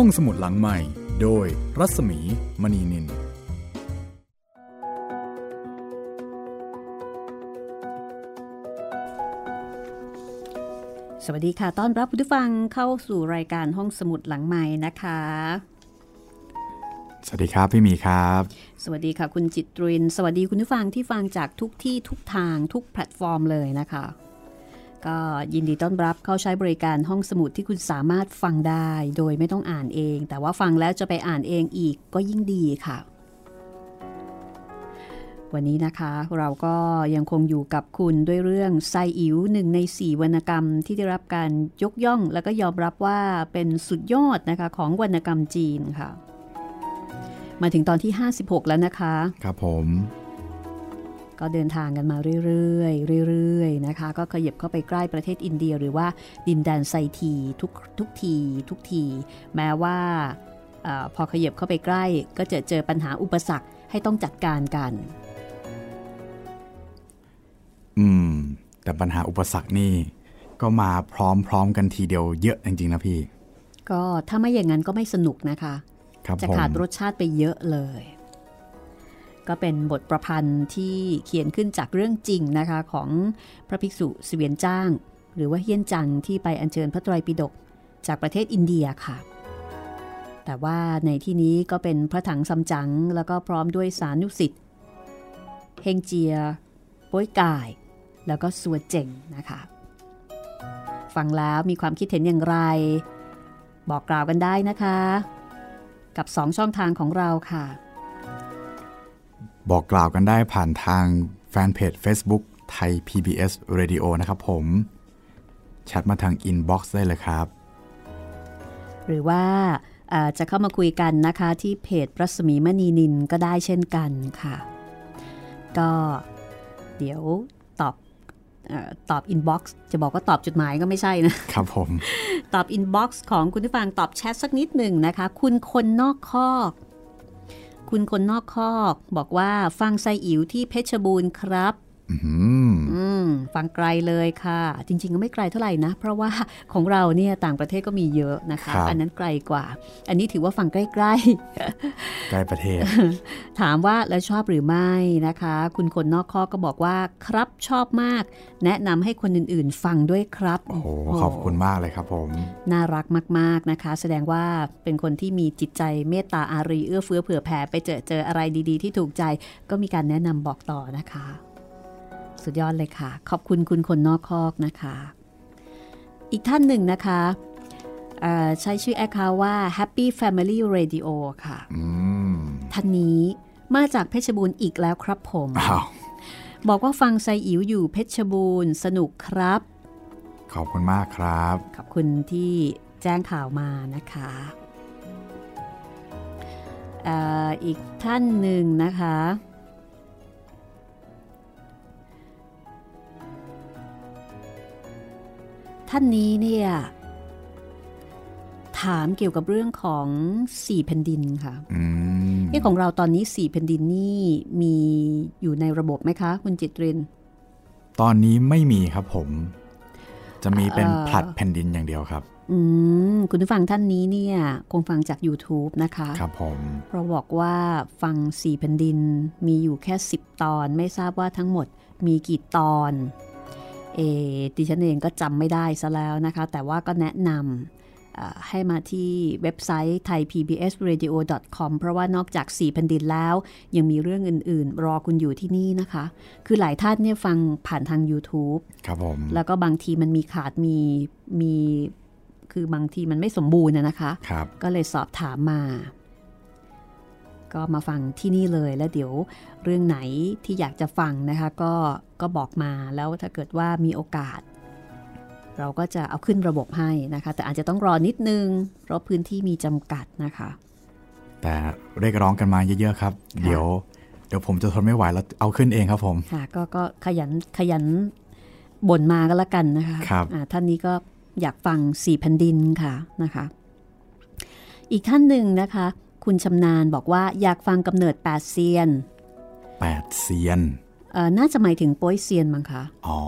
ห้องสมุดหลังใหม่ โดยรัศมีมณีนิน สวัสดีค่ะ ต้อนรับผู้ฟังเข้าสู่รายการห้องสมุดหลังใหม่นะคะ สวัสดีครับพี่มีครับ สวัสดีค่ะ คุณจิตริน สวัสดีคุณผู้ฟังที่ฟังจากทุกที่ทุกทางทุกแพลตฟอร์มเลยนะคะ ก็ยินดีต้อนรับเข้าใช้บริการห้องสมุดที่คุณสามารถฟังได้ โดยไม่ต้องอ่านเอง แต่ว่าฟังแล้วจะไปอ่านเองอีกก็ยิ่งดีค่ะ วันนี้นะคะเราก็ยังคงอยู่กับคุณด้วยเรื่องไซอิ๋วหนึ่งในสี่วรรณกรรมที่ได้รับการยกย่อง แล้วก็ยอมรับว่าเป็นสุดยอดนะคะของวรรณกรรมจีนค่ะ มาถึงตอนที่ 56 แล้วนะคะ ครับผม ก็เดินทางกันมาเรื่อยๆเรื่อยๆนะคะ ก็ขยับเข้าไปใกล้ประเทศอินเดีย หรือว่าดินแดนไซทีทุกทุกทีทุกที แม้ว่าเออพอขยับเข้าไปใกล้ ก็จะเจอปัญหาอุปสรรคให้ต้องจัดการกัน อืม แต่ปัญหาอุปสรรคนี่ ก็มาพร้อมๆกันทีเดียวเยอะจริงๆนะพี่ ก็ถ้าไม่อย่างนั้นก็ไม่สนุกนะคะครับจะผมขาดรสชาติไปเยอะเลย ก็เป็นบทประพันธ์ที่เขียนขึ้นจากเรื่องจริงนะคะของพระภิกษุเสวียนจ้าง หรือว่าเฮียนจังที่ไปอัญเชิญพระไตรปิฎกจากประเทศอินเดียค่ะ แต่ว่าในที่นี้ก็เป็นพระถังซัมจั๋งแล้วก็พร้อมด้วยสานุสิทธิ์เฮงเจียป้ยกาย แล้วก็สัวเจ๋งนะคะ ฟังแล้วมีความคิดเห็นอย่างไร บอกกล่าวกันได้นะคะ กับ 2 ช่องทางของเราค่ะ บอกกล่าวกันได้ผ่านทางแฟนเพจ Facebook Thai PBS Radio นะครับผมแชทมาทางอินบ็อกซ์ได้เลยครับ หรือว่าเอ่อจะเข้ามาคุยกันนะคะที่เพจรัศมีมณีนินก็ได้เช่นกันค่ะ ก็เดี๋ยวตอบเออตอบอินบ็อกซ์จะบอกว่าตอบจดหมายก็ไม่ใช่นะ ครับผม ตอบอินบ็อกซ์ของคุณผู้ฟังตอบแชทสักนิดหนึ่งนะคะ คุณคนนอกคอก คุณคนนอกคอก บอกว่าฟังไซอิ๋วที่เพชรบูรณ์ครับ ฟังไกลเลยค่ะ จริง ๆ ก็ไม่ไกลเท่าไหร่นะ เพราะว่าของเราเนี่ยต่างประเทศก็มีเยอะนะคะ อันนั้นไกลกว่า อันนี้ถือว่าฟังใกล้ใกล้ประเทศๆถามว่าแล้วชอบหรือไม่นะคะ คุณคนนอกคอกก็บอกว่าครับชอบมาก แนะนำให้คนอื่นๆ ฟังด้วยครับ โอ้โหขอบคุณมากเลยครับผม น่ารักมากๆนะคะ แสดงว่าเป็นคนที่มีจิตใจเมตตาอารีเอื้อเฟื้อเผื่อแผ่ไปเจอเจออะไรดี ๆ ที่ถูกใจก็มีการแนะนำบอกต่อนะคะ สุดยอดเลยค่ะ ขอบคุณคุณคนนอกคอกนะคะ อีกท่านหนึ่งนะคะเอ่อใช้ชื่อแอคเคาท์ว่า Happy Family Radio ค่ะอืมท่านนี้มาจากเพชรบูรณ์อีกแล้วครับผมอ้าวบอกว่าฟังไซอิ๋วอยู่เพชรบูรณ์สนุกครับ ขอบคุณมากครับ ขอบคุณที่แจ้งข่าวมานะคะเอ่ออีกท่านหนึ่งนะคะ ท่านนี้เนี่ยถามเกี่ยวกับเรื่องของสี่แผ่นดินค่ะอืมนี่ของเราตอนนี้สี่แผ่นดินนี่มีอยู่ในระบบไหมคะ คุณจิตริน ตอนนี้ไม่มีครับผม จะมีเป็นเอ่อผลัดแผ่นดินอย่างเดียวครับ อืมคุณผู้ฟังท่านนี้เนี่ยคงฟังจาก YouTube นะคะ ครับผมเพราะบอกว่าฟังสี่แผ่นดินมีอยู่แค่10ตอน ไม่ทราบว่าทั้งหมดมีกี่ตอน เออดิฉันเองก็จำไม่ได้ซะแล้วนะคะ แต่ว่าก็แนะนำเอ่อให้มาที่เว็บไซต์ thaipbsradio.com เพราะว่านอกจาก 4 แผ่นดินแล้ว ยังมีเรื่องอื่น ๆ รอคุณอยู่ที่นี่นะคะ คือหลายท่านเนี่ยฟังผ่านทาง YouTube ครับผม แล้วก็บางทีมันมีขาดมีมีคือบางทีมันไม่สมบูรณ์นะนะคะครับก็เลยสอบถามมา ก็มาฟังที่นี่เลยแล้วเดี๋ยวเรื่องไหนที่อยากจะฟังนะคะก็ก็บอกมาแล้วถ้าเกิดว่ามีโอกาส เราก็จะเอาขึ้นระบบให้นะคะ แต่อาจจะต้องรอนิดนึง เพราะพื้นที่มีจำกัดนะคะ แต่เรียกร้องกันมาเยอะๆครับ เดี๋ยวเดี๋ยวผมจะทนไม่ไหวแล้วเอาขึ้นเองครับผมค่ะก็ก็ขยันขยันบ่นมาก็แล้วกันนะคะครับอ่าท่านนี้ก็อยากฟังสี่แผ่นดินค่ะนะคะ อีกท่านหนึ่งนะคะ คุณชำนาญบอกว่าอยากฟังกำเนิดแปดเซียนแปดเซียนเอ่อน่าจะหมายถึงโป้ยเซียนมั้งคะ อ๋อ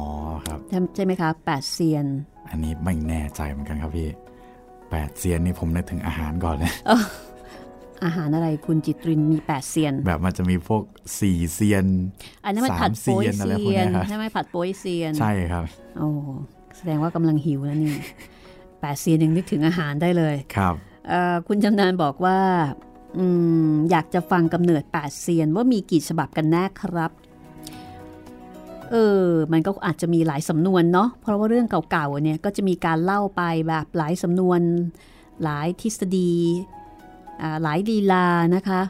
ครับใช่ใช่ไหมคะแปดเซียน อันนี้ไม่แน่ใจเหมือนกันครับพี่แปดเซียนนี่ผมนึกถึงอาหารก่อนเลยอาหารอะไรคุณจิตรินมีแปดเซียน แบบมันจะมีพวกสี่เซียน อันนั้นมันผัดโป้ยเซียนใช่ไหมผัดโป้ยเซียน ใช่ครับ โอ้แสดงว่ากำลังหิวแล้วนี่แปดเซียนยังนึกถึงอาหารได้เลยครับคุณจำนานบอกว่า ออยากจะฟังกำเนิดแปดเซียนว่ามีกี่ฉบับกันแน่ครับเออ มันก็อาจจะมีหลายสำนวนเนาะ เพราะว่าเรื่องเก่าๆ เนี่ยก็จะมีการเล่าไปแบบหลายสำนวน หลายทฤษฎี หลายลีลานะคะ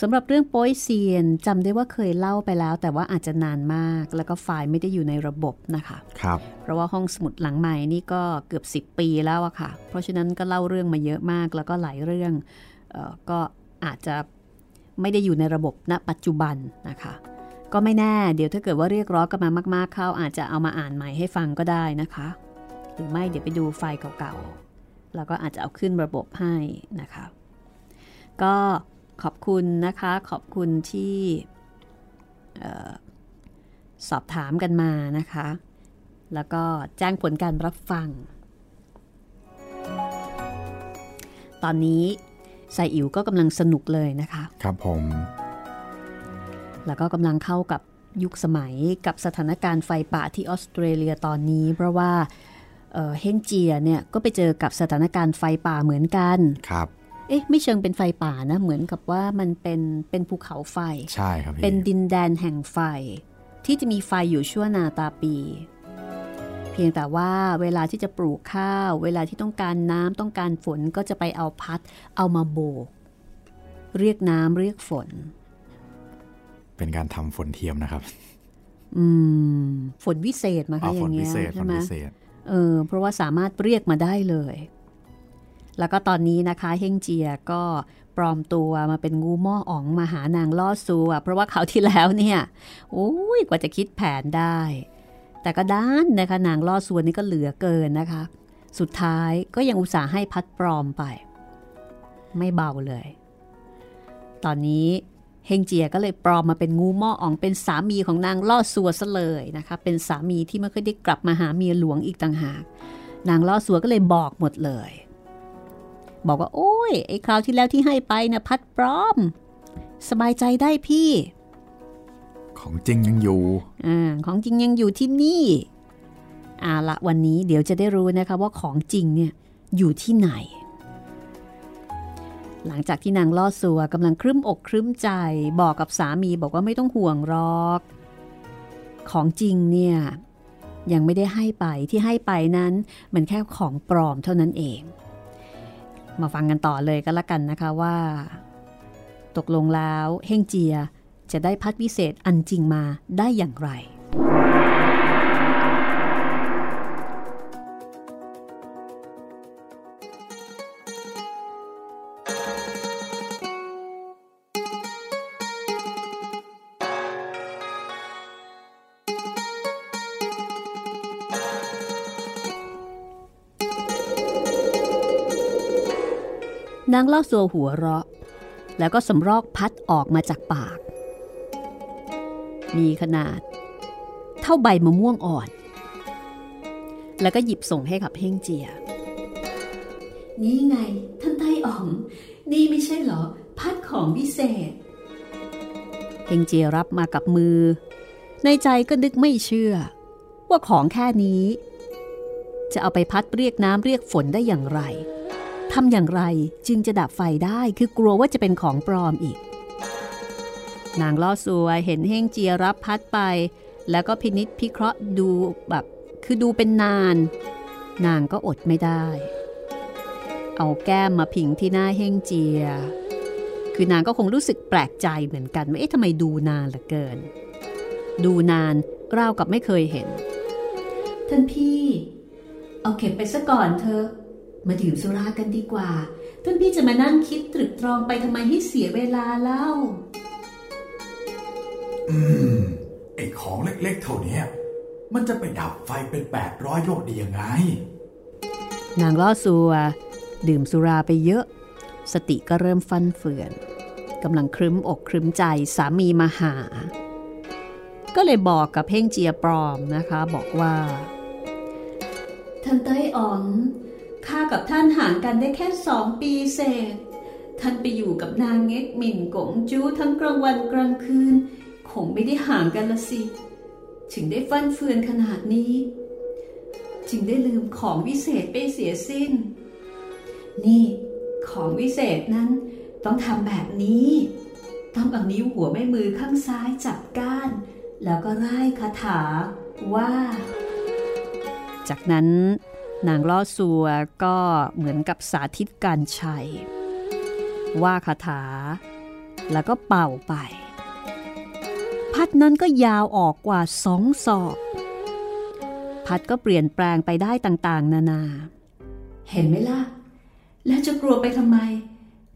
สำหรับเรื่องโป้ยเซียนจำได้ว่าเคยเล่าไปแล้ว แต่ว่าอาจจะนานมาก แล้วก็ไฟล์ไม่ได้อยู่ในระบบนะคะครับเพราะว่าห้องสมุดหลังใหม่นี่ก็เกือบ 10 ปีแล้วอะค่ะ เพราะฉะนั้นก็เล่าเรื่องมาเยอะมาก แล้วก็หลายเรื่องออก็อาจจะไม่ได้อยู่ในระบบณปัจจุบันนะคะ ก็ไม่แน่ เดี๋ยวถ้าเกิดว่าเรียกร้องกันมามาก ๆ เข้าอาจจะเอามาอ่านใหม่ให้ฟังก็ได้นะคะ หรือไม่เดี๋ยวไปดูไฟล์เก่าๆแล้วก็อาจจะเอาขึ้นระบบให้นะคะ ก็ ขอบคุณนะคะ ขอบคุณที่สอบถามกันมานะคะ แล้วก็แจ้งผลการรับฟัง ตอนนี้ไซอิ๋วก็กำลังสนุกเลยนะคะ ครับผม แล้วก็กำลังเข้ากับยุคสมัยกับสถานการณ์ไฟป่าที่ออสเตรเลียตอนนี้ เพราะว่าเฮงเจียเนี่ยก็ไปเจอกับสถานการณ์ไฟป่าเหมือนกัน ครับ เอ๊ะไม่เชิงเป็นไฟป่านะ เหมือนกับว่ามันเป็นเป็นภูเขาไฟ ใช่ครับเป็นดินแดนแห่งไฟ ที่จะมีไฟอยู่ชั่วนาตาปี เพียงแต่ว่าเวลาที่จะปลูกข้าว เวลาที่ต้องการน้ำต้องการฝนก็จะไปเอาพัด เอามาโบก เรียกน้ำเรียกฝน เป็นการทำฝนเทียมนะครับ อืม ฝนวิเศษมาคะอย่างเงี้ยใช่ไหมเออเพราะว่าสามารถเรียกมาได้เลย แล้วก็ตอนนี้นะคะเฮงเจียก็ปลอมตัวมาเป็นงูหม้ออ๋องมาหานางล่อซูอะเพราะว่าเขาที่แล้วเนี่ยโอ้ยกว่าจะคิดแผนได้ แต่ก็ด้านนะคะนางล่อซูนี่ก็เหลือเกินนะคะ สุดท้ายก็ยังอุตส่าห์ให้พัดปลอมไป ไม่เบาเลย ตอนนี้เฮงเจียก็เลยปลอมมาเป็นงูหม้ออ๋องเป็นสามีของนางล่อซัวซะเลยนะคะเป็นสามีที่ไม่เคยได้กลับมาหาเมียหลวงอีกต่างหาก นางล่อซัวก็เลยบอกหมดเลย บอกว่าโอ้ยไอ้คราวที่แล้วที่ให้ไปนะ่ะพัดปลอม สบายใจได้พี่ ของจริงยังอยู่อ่าของจริงยังอยู่ที่นี่อ่าละวันนี้เดี๋ยวจะได้รู้นะคะว่าของจริงเนี่ยอยู่ที่ไหน หลังจากที่นางล่อสัวกำลังครึ้มอกครึ้มใจ บอกกับสามีบอกว่าไม่ต้องห่วงรอก ของจริงเนี่ยยังไม่ได้ให้ไปที่ให้ไปนั้น มันแค่ของปลอมเท่านั้นเอง มาฟังกันต่อเลยก็แล้วกันนะคะว่า ตกลงแล้วเฮงเจียจะได้พัดวิเศษอันจริงมาได้อย่างไรางเล่าสัวหัวเราะ แล้วก็สำรอกพัดออกมาจากปาก มีขนาด เท่าใบมะม่วงอ่อน แล้วก็หยิบส่งให้กับเฮงเจีย นี่ไงท่านไต้อ๋อง นี่ไม่ใช่เหรอ พัดของวิเศษเฮงเจียรับมากับมือ ในใจก็นึกไม่เชื่อ ว่าของแค่นี้ จะเอาไปพัดเรียกน้ำเรียกฝนได้อย่างไร ทำอย่างไรจึงจะดับไฟได้คือกลัวว่าจะเป็นของปลอมอีก นางล่อสัวเห็นเฮงเจียรับพัดไป แล้วก็พินิษพิเคราะห์ดูแบบคือดูเป็นนาน นางก็อดไม่ได้ เอาแก้มมาผิงที่หน้าเฮงเจีย คือนางก็คงรู้สึกแปลกใจเหมือนกันว่าเอ๊ะทำไมดูนานเหลือเกิน ดูนานราวกับไม่เคยเห็น ท่านพี่ เอาเก็บไปซะก่อนเธอ มาดื่มสุรากันดีกว่า ท่านพี่จะมานั่งคิดตรึกตรองไปทำไมให้เสียเวลาเล่า อืม ไอ้ของเล็กๆเท่านี้มันจะไปดับไฟเป็นแปดร้อยโยกดียังไง นางล่อสัว ดื่มสุราไปเยอะ สติก็เริ่มฟันเฟือนกำลังครึ้มอกครึ้มใจสามีมาหา ก็เลยบอกกับเพ่งเจียปลอมนะคะ บอกว่าท่านไต้อ๋อง ข้ากับท่านห่างกันได้แค่สองปีเศษ ท่านไปอยู่กับนางเง็กหมิ่นกงจูทั้งกลางวันกลางคืน คงไม่ได้ห่างกันละสิ ถึงได้ฟันเฟือนขนาดนี้ จึงได้ลืมของวิเศษไปเสียสิ้น นี่ของวิเศษนั้นต้องทำแบบนี้ ต้องเอานิ้วหัวแม่มือข้างซ้ายจับก้าน แล้วก็ไล่คาถาว่า จากนั้น นางล่อสัวก็เหมือนกับสาธิตการใช้ ว่าคาถา แล้วก็เป่าไป พัดนั้นก็ยาวออกกว่าสองศอก พัดก็เปลี่ยนแปลงไปได้ต่างๆ นานา เห็นไหมล่ะ แล้วจะกลัวไปทำไม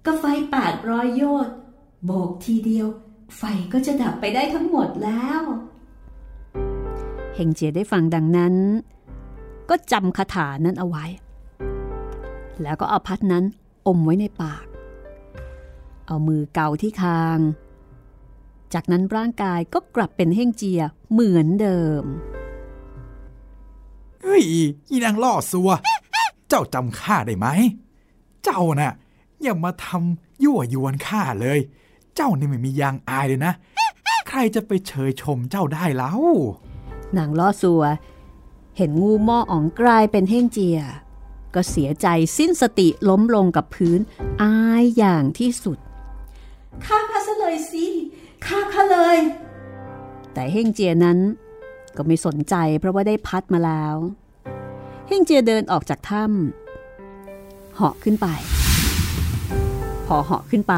ก็ไฟแปดร้อยโยชน์โบกทีเดียว ไฟก็จะดับไปได้ทั้งหมดแล้ว เฮงเจียได้ฟังดังนั้น ก็จำคาถานั้นเอาไว้ แล้วก็เอาพัดนั้นอมไว้ในปาก เอามือเกาที่คาง จากนั้นร่างกายก็กลับเป็นเฮงเจียเหมือนเดิม เฮ้ยอีนางล่อสัว เจ้าจำข้าได้ไหม เจ้าน่ะอย่ามาทำยั่วยวนข้าเลย เจ้านี่ไม่มียางอายเลยนะ ใครจะไปเชยชมเจ้าได้แล้ว นางล่อสัว เห็นงูหม้ออ๋องกลายเป็นเฮงเจีย ก็เสียใจสิ้นสติล้มลงกับพื้นอายอย่างที่สุดฆ่าข้าซะเลยสิฆ่าข้าเลย แต่เฮงเจียนั้นก็ไม่สนใจเพราะว่าได้พัดมาแล้ว เฮงเจียเดินออกจากถ้ำเหาะขึ้นไป พอเหาะขึ้นไป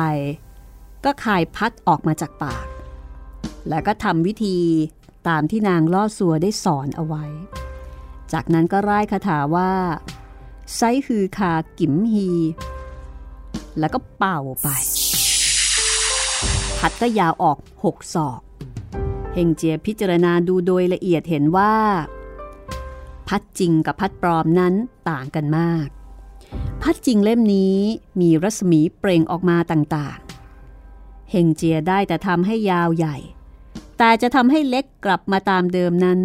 ก็คายพัดออกมาจากปาก แล้วก็ทำวิธีตามที่นางล่อสัวได้สอนเอาไว้ จากนั้นก็ร่ายคาถาว่า ไซฮือคากิมฮี แล้วก็เป่าไป พัดก็ยาวออกหกศอกเฮงเจียพิจารณาดูโดยละเอียดเห็นว่า พัดจริงกับพัดปลอมนั้นต่างกันมาก พัดจริงเล่มนี้มีรัศมีเปล่งออกมาต่างๆ เฮงเจียได้แต่ทำให้ยาวใหญ่ แต่จะทำให้เล็กกลับมาตามเดิมนั้น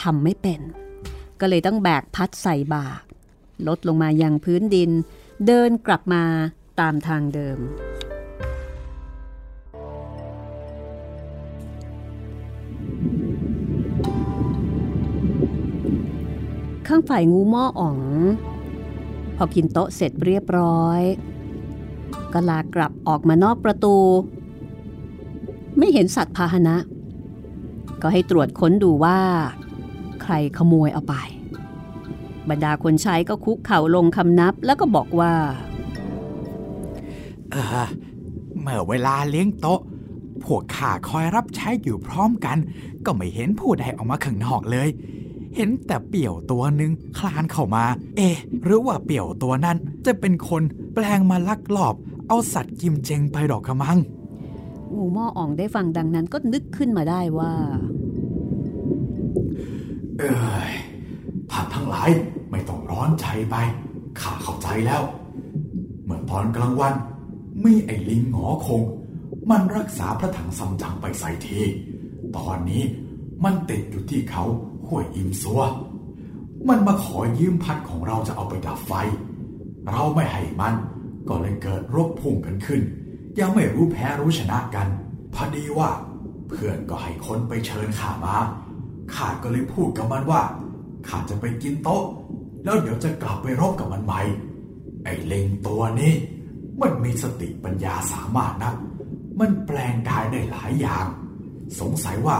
ทำไม่เป็น ก็เลยต้องแบกพัดใส่บากลดลงมายังพื้นดิน เดินกลับมาตามทางเดิม ข้างฝ่ายงูหม้ออ๋อง พอกินโต๊ะเสร็จเรียบร้อย ก็ลากลับออกมานอกประตู ไม่เห็นสัตว์พาหนะ ก็ให้ตรวจค้นดูว่า ใครขโมยเอาไป บรรดาคนใช้ก็คุกเข่าลงคำนับแล้วก็บอกว่า เออเมื่อเวลาเลี้ยงโต๊ะ พวกข้าคอยรับใช้อยู่พร้อมกัน ก็ไม่เห็นผู้ใดออกมาข้างนอกเลย เห็นแต่เปี่ยวตัวหนึ่งคลานเข้ามา เอ๊ะหรือว่าเปี่ยวตัวนั้นจะเป็นคนแปลงมาลักลอบ เอาสัตว์กิมเจงไปดอกกระมังงูหม้ออ่องได้ฟังดังนั้นก็นึกขึ้นมาได้ว่า เอ้ย ท่านทั้งหลายไม่ต้องร้อนใจไป ข้าเข้าใจแล้ว เมื่อตอนกลางวันมีไอ้ลิงหงอคง มันรักษาพระถังซัมจั๋งไปใส่ที ตอนนี้มันติดอยู่ที่เขาห้วยอิมซัว มันมาขอยืมพัดของเราจะเอาไปดับไฟ เราไม่ให้มัน ก็เลยเกิดรบพุ่งกันขึ้น ยังไม่รู้แพ้รู้ชนะกัน พอดีว่า เพื่อนก็ให้คนไปเชิญข้ามา ข้าก็เลยพูดกับมันว่า ข้าจะไปกินโต๊ะ แล้วเดี๋ยวจะกลับไปรบกับมันใหม่ ไอ้เล็งตัวนี้ มันมีสติปัญญาสามารถนะ มันแปลงกายได้หลายอย่าง สงสัยว่า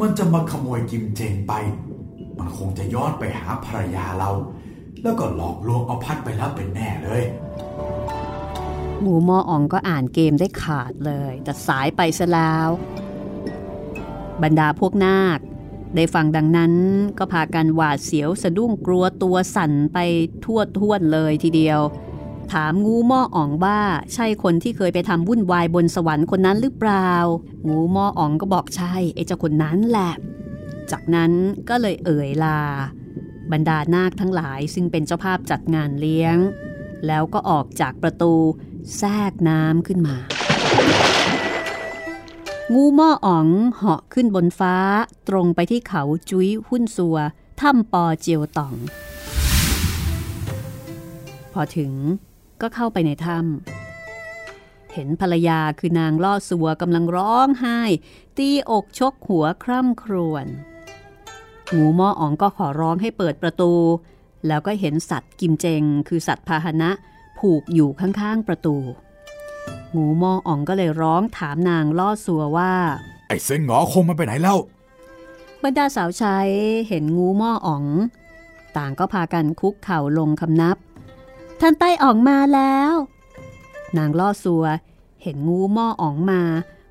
มันจะมาขโมยกิมเจงไป มันคงจะย้อนไปหาภรรยาเรา แล้วก็หลอกลวงเอาพัดไปแล้วเป็นแน่เลยงูมออ่องก็อ่านเกมได้ขาดเลย แต่สายไปซะแล้ว บรรดาพวกนาค ได้ฟังดังนั้นก็พากันหวาดเสียวสะดุ้งกลัวตัวสั่นไปทั่วท่วนเลยทีเดียว ถามงูหม้ออ่องว่าใช่คนที่เคยไปทำวุ่นวายบนสวรรค์คนนั้นหรือเปล่า งูหม้ออ่องก็บอกใช่ไอ้เจ้าคนนั้นแหละ จากนั้นก็เลยเอ่ยลา บรรดานาคทั้งหลายซึ่งเป็นเจ้าภาพจัดงานเลี้ยง แล้วก็ออกจากประตูแทรกน้ำขึ้นมา งูหม้ออ๋องเหาะขึ้นบนฟ้า ตรงไปที่เขาจุ้ยหุ้นซัวถ้ำปอเจียวต่อง พอถึงก็เข้าไปในถ้ำเห็นภรรยาคือนางล่อสัวกำลังร้องไห้ ตีอกชกหัวคร่ำครวญงูหม้ออ๋องก็ขอร้องให้เปิดประตู แล้วก็เห็นสัตว์กิมเจง คือสัตว์พาหนะ ผูกอยู่ข้างๆประตู หม้ออ๋องก็เลยร้องถามนางล่อสัวว่า ไอ้เส้นหงอคงมาไปไหนแล้วบรรดาสาวใช้เห็นงูหม้ออ๋อง ต่างก็พากันคุกเข่าลงคำนับ ท่านใต้อ๋องมาแล้ว นางล่อสัว เห็นงูหม้ออ๋องมา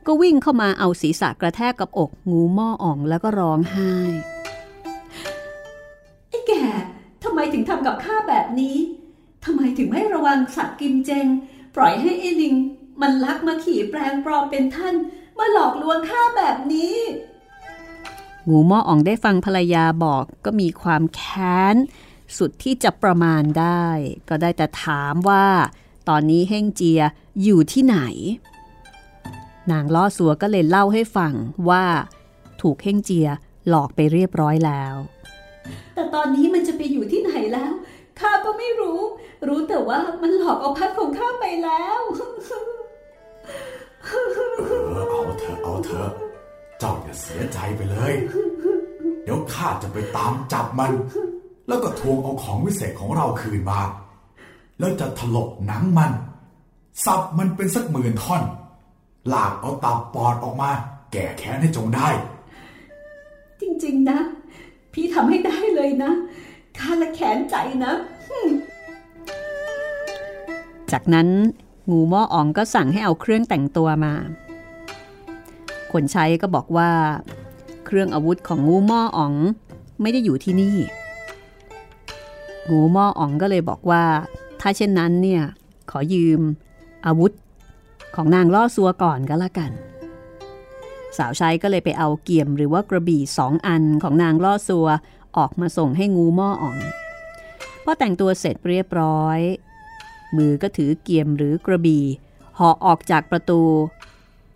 ก็วิ่งเข้ามาเอาศีรษะกระแทกกับอกงูหม้ออ๋องแล้วก็ร้องไห้ไอ้แก่ทำไมถึงทำกับข้าแบบนี้ทำไมถึงไม่ระวังสัตว์กิมเจง ปล่อยให้ไอ้ลิง มันลักมาขี่แปลงปลอมเป็นท่าน มาหลอกลวงข้าแบบนี้ งูหม้ออ่องได้ฟังภรรยาบอกก็มีความแค้น สุดที่จะประมาณได้ ก็ได้แต่ถามว่า ตอนนี้เฮ่งเจียอยู่ที่ไหน นางล่อสัวก็เลยเล่าให้ฟังว่า ถูกเฮ่งเจียหลอกไปเรียบร้อยแล้ว แต่ตอนนี้มันจะไปอยู่ที่ไหนแล้วข้าก็ไม่รู้ รู้แต่ว่ามันหลอกเอาพัดของข้าไปแล้ว เออเอาเถอะเอาเถอะเจ้าอย่าเสียใจไปเลย เดี๋ยวข้าจะไปตามจับมัน แล้วก็ทวงเอาของวิเศษของเราคืนมา แล้วจะถลกหนังมัน สับมันเป็นสักหมื่นท่อนลากเอาตับปอดออกมา แก่แค้นให้จงได้ จริงๆนะ พี่ทำให้ได้เลยนะข้าละแขนใจนะจากนั้น งูหม้ออ๋องก็สั่งให้เอาเครื่องแต่งตัวมา คนใช้ก็บอกว่า เครื่องอาวุธของงูหม้ออ๋องไม่ได้อยู่ที่นี่ งูหม้ออ๋องก็เลยบอกว่า ถ้าเช่นนั้นเนี่ย ขอยืม อาวุธของนางล่อซัวก่อนก็แล้วกัน สาวใช้ก็เลยไปเอาเกี่ยมหรือว่ากระบี่สองอันของนางล่อซัวออกมาส่งให้งูหม้ออ๋องพอแต่งตัวเสร็จเรียบร้อย มือก็ถือเกียมหรือกระบี่หอออกจากประตู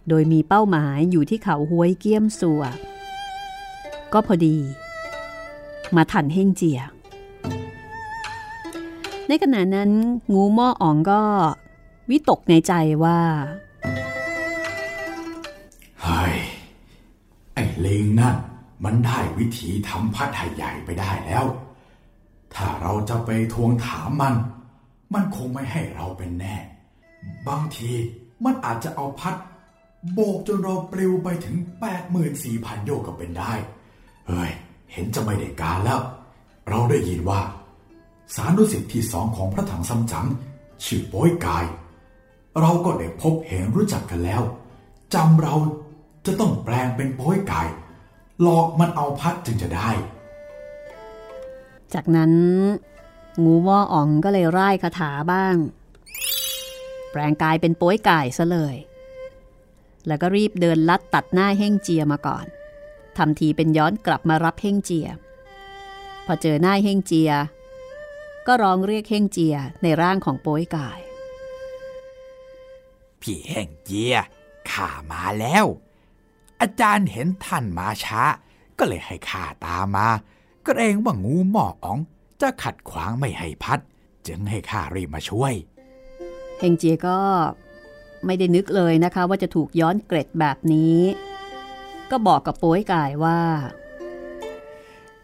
โดยมีเป้าหมายอยู่ที่เขาห้วยเกี้ยมสัว ก็พอดี มาทันเฮ่งเจีย ในขณะนั้น งูหม้ออ๋องก็ วิตกในใจว่าเฮ้ยไอ้ลิงนั่นมันได้วิธีทำพัดให้ใหญ่ไปได้แล้ว ถ้าเราจะไปทวงถามมัน มันคงไม่ให้เราเป็นแน่ บางทีมันอาจจะเอาพัด โบกจนเราปลิวไปถึง 84,000 โยกก็เป็นได้ เฮ้ย เห็นจะไม่ได้การแล้ว เราได้ยินว่า สารุสิทธิ์ที่สองของพระถังซัมจั๋งชื่อโป้ยกาย เราก็ได้พบเห็นรู้จักกันแล้วจำเราจะต้องแปลงเป็นโป้ยกายหลอกมันเอาพัดจึงจะได้ จากนั้น งูหม้ออ๋องก็เลยร่ายคาถาบ้าง แปลงกายเป็นโป้ยก่ายซะเลย แล้วก็รีบเดินลัดตัดหน้าเฮ่งเจียมาก่อนทำทีเป็นย้อนกลับมารับเฮ่งเจีย พอเจอหน้าเฮ่งเจีย ก็ร้องเรียกเฮ่งเจียในร่างของโป้ยก่ายพี่แห่งเจียข้ามาแล้ว อาจารย์เห็นท่านมาช้า ก็เลยให้ข้าตามมาเกรงว่างูหม้ออ๋อง จะขัดขวางไม่ให้พัด จึงให้ข้ารีบมาช่วย เฮงเจียก็ไม่ได้นึกเลยนะคะ ว่าจะถูกย้อนเกร็ดแบบนี้ ก็บอกกับโป้ยกายว่า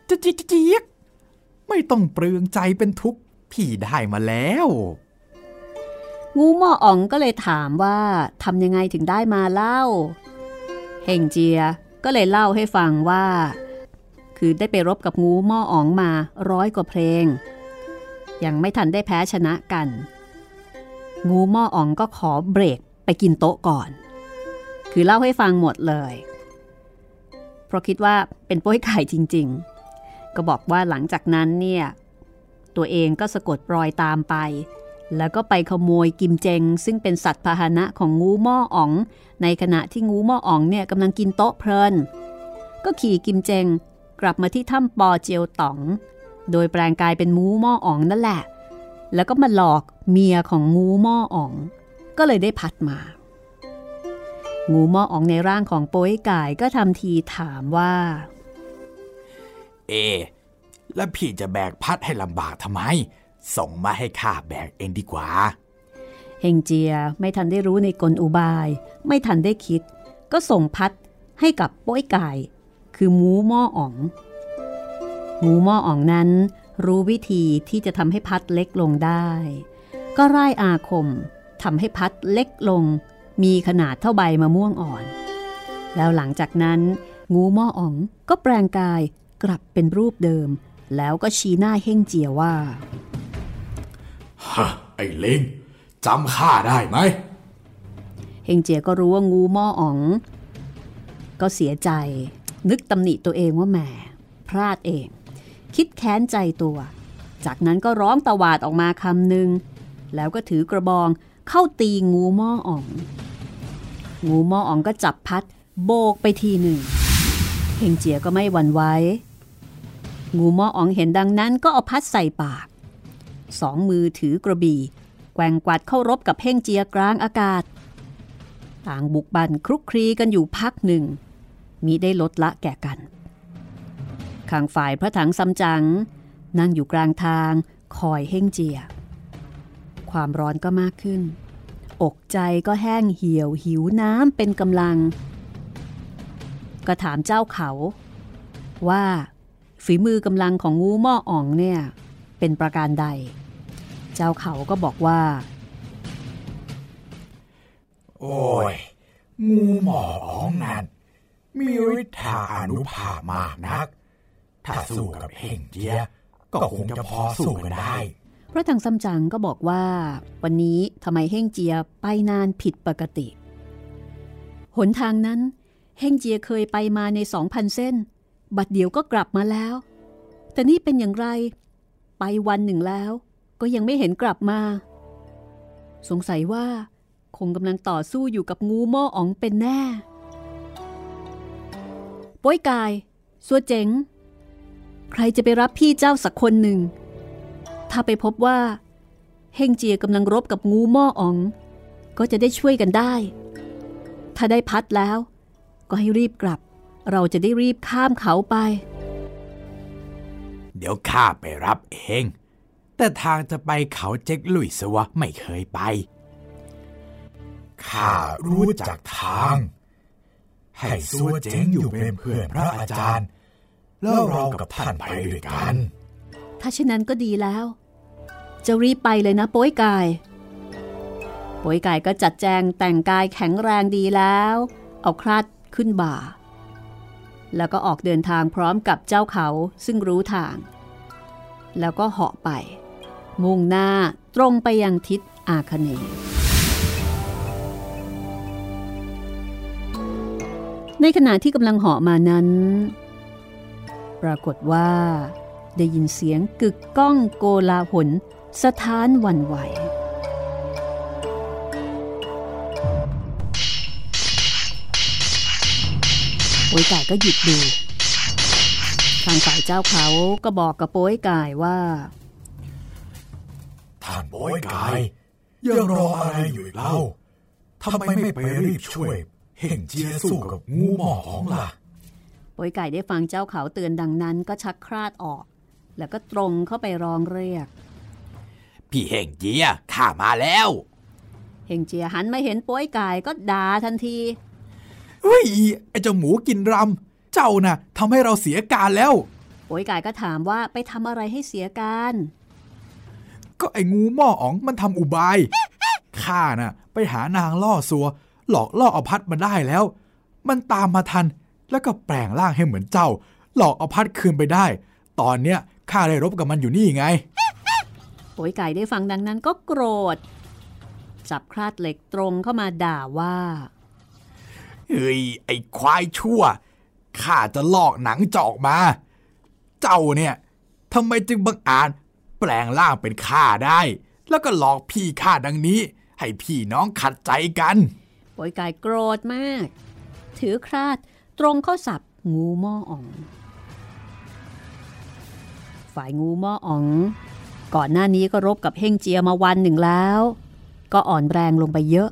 จะจิกเจียกไม่ต้องเปลืองใจเป็นทุกข์พี่ได้มาแล้ว งูหม้ออ๋องก็เลยถามว่าทำยังไงถึงได้มาเล่า เฮงเจียก็เลยเล่าให้ฟังว่า คือได้ไปรบกับงูหม้ออ๋องมาร้อยกว่าเพลง ยังไม่ทันได้แพ้ชนะกัน งูหม้ออ๋องก็ขอเบรกไปกินโต๊ะก่อน คือเล่าให้ฟังหมดเลย เพราะคิดว่าเป็นโป้ยไข่จริง ๆ ก็บอกว่าหลังจากนั้นเนี่ยตัวเองก็สะกดรอยตามไป แล้วก็ไปขโมยกิมเจง ซึ่งเป็นสัตว์พาหนะของงูหม้ออ๋อง ในขณะที่งูหม้ออ๋องเนี่ยกำลังกินโต๊ะเพลิน ก็ขี่กิมเจง กลับมาที่ถ้ำปอเจียวต๋อง โดยแปลงกายเป็นงูหม้ออ๋องนั่นแหละ แล้วก็มาหลอกเมียของงูหม้ออ๋อง ก็เลยได้พัดมา งูหม้ออ๋องในร่างของโป้ยก่ายก็ทำทีถามว่า เอ แล้วพี่จะแบกพัดให้ลำบากทำไม ส่งมาให้ข้าแบกเองดีกว่าเฮงเจียไม่ทันได้รู้ในกลอุบาย ไม่ทันได้คิด ก็ส่งพัดให้กับโป้ยไก่ คือหมูหม้ออ๋อง หมูหม้ออ๋องนั้น รู้วิธีที่จะทำให้พัดเล็กลงได้ ก็ร่ายอาคมทำให้พัดเล็กลง มีขนาดเท่าใบมะม่วงอ่อน แล้วหลังจากนั้น งูหม้ออ๋องก็แปลงกายกลับเป็นรูปเดิม แล้วก็ชี้หน้าเฮ่งเจียว่าฮะไอ้ลิงจำข้าได้ไหมเฮงเจียก็รู้ว่างูหม้ออ๋อง ก็เสียใจ นึกตำหนิตัวเองว่าแหมพลาดเอง คิดแค้นใจตัว จากนั้นก็ร้องตวาดออกมาคำหนึ่ง แล้วก็ถือกระบองเข้าตีงูม้ออ๋อง งูม้ออ๋องก็จับพัด โบกไปทีหนึ่งเฮงเจียก็ไม่หวั่นไหวงูม้ออ๋องเห็นดังนั้นก็เอาพัดใส่ปาก สองมือถือกระบี่ แกว่งกวัดเข้ารบกับเฮงเจียกลางอากาศ ต่างบุกบันคลุกคลีกันอยู่พักหนึ่ง มิได้ลดละแก่กัน ข้างฝ่ายพระถังซัมจั๋งนั่งอยู่กลางทางคอยเฮ่งเจีย ความร้อนก็มากขึ้น อกใจก็แห้งเหี่ยวหิวน้ำเป็นกำลัง ก็ถามเจ้าเขาว่าฝีมือกำลังของงูหม้ออ่องเนี่ย เป็นประการใด เจ้าเขาก็บอกว่า โอ้ย งูหม้ออ๋องนั้น มีฤทธาอนุภาพมากนัก ถ้าสู้กับเพ่งเจีย ก็คงจะพอสู้กันได้ พระถังซัมจั๋งก็บอกว่า วันนี้ทำไมเฮงเจียไปนานผิดปกติ หนทางนั้น เฮงเจียเคยไปมาในสองพันเส้น บัดเดี๋ยวก็กลับมาแล้ว แต่นี่เป็นอย่างไร ไปวันหนึ่งแล้ว ก็ยังไม่เห็นกลับมา สงสัยว่า คงกำลังต่อสู้อยู่กับงูหม้ออ๋องเป็นแน่ ป้อยกายสัวเจ๋ง ใครจะไปรับพี่เจ้าสักคนหนึ่ง ถ้าไปพบว่า เฮงเจียกำลังรบกับงูหม้ออ๋อง ก็จะได้ช่วยกันได้ ถ้าได้พัดแล้ว ก็ให้รีบกลับ เราจะได้รีบข้ามเขาไป เดี๋ยวข้าไปรับเอง แต่ทางจะไปเขาเจ๊กลุยสวะไม่เคยไปข้ารู้จักทาง ให้ซัวเจ๋งอยู่เป็นเพื่อนพระอาจารย์ แล้วเรากับท่านไปด้วยกัน ถ้าเช่นนั้นก็ดีแล้ว จะรีบไปเลยนะโป้ยกายโป้ยกายก็จัดแจงแต่งกายแข็งแรงดีแล้ว เอาคลาดขึ้นบ่า แล้วก็ออกเดินทางพร้อมกับเจ้าเขาซึ่งรู้ทาง แล้วก็เหาะไป มุ่งหน้าตรงไปยังทิศอาคเนย์ ในขณะที่กำลังเหาะมานั้น ปรากฏว่า ได้ยินเสียงกึกก้องโกลาหลสถานวันไหวโป้ยก่ายก็หยุดดู ทางฝ่ายเจ้าเขาก็บอกกับโป้ยก่ายว่า ท่านโป้ยกาย ยังรออะไรอยู่เล่าทำไมไม่ไปรีบช่วย เฮ่งเจียสู้กับงูหมอของล่ะโป้ยไก่ได้ฟังเจ้าเขาเตือนดังนั้นก็ชักคราดออก แล้วก็ตรงเข้าไปร้องเรียก พี่เฮงเจียข้ามาแล้วเฮงเจียหันมาเห็นโป้ยไก่ก็ด่าทันทีเฮ้ยไอ้เจ้าหมูกินรำเจ้าน่ะทำให้เราเสียการแล้วโป้ยไก่ก็ถามว่าไปทำอะไรให้เสียการ ก็ไอ้งูหม้ออ๋องมันทำอุบายข้าน่ะ ไปหานางล่อสัว หลอกล่อเอาพัดมาได้แล้ว มันตามมาทันแล้วก็แปลงร่างให้เหมือนเจ้า หลอกเอาพัดคืนไปได้ ตอนเนี้ยข้าได้รบกับมันอยู่นี่ไงโป้ยไก่ได้ฟังดังนั้นก็โกรธ จับคราดเหล็กตรงเข้ามาด่าว่าเฮ้ยไอ้ควายชั่วข้าจะลอกหนังจอกมา เจ้าเนี่ยทำไมจึงบังอาจแปลงร่างเป็นข้าได้ แล้วก็หลอกพี่ข้าดังนี้ ให้พี่น้องขัดใจกัน โป้ยไก่โกรธมาก ถือคราดตรงเข้าสับงูหม้ออ่อง ฝ่ายงูหม้ออ่อง ก่อนหน้านี้ก็รบกับเฮ่งเจียมาวันหนึ่งแล้ว ก็อ่อนแรงลงไปเยอะ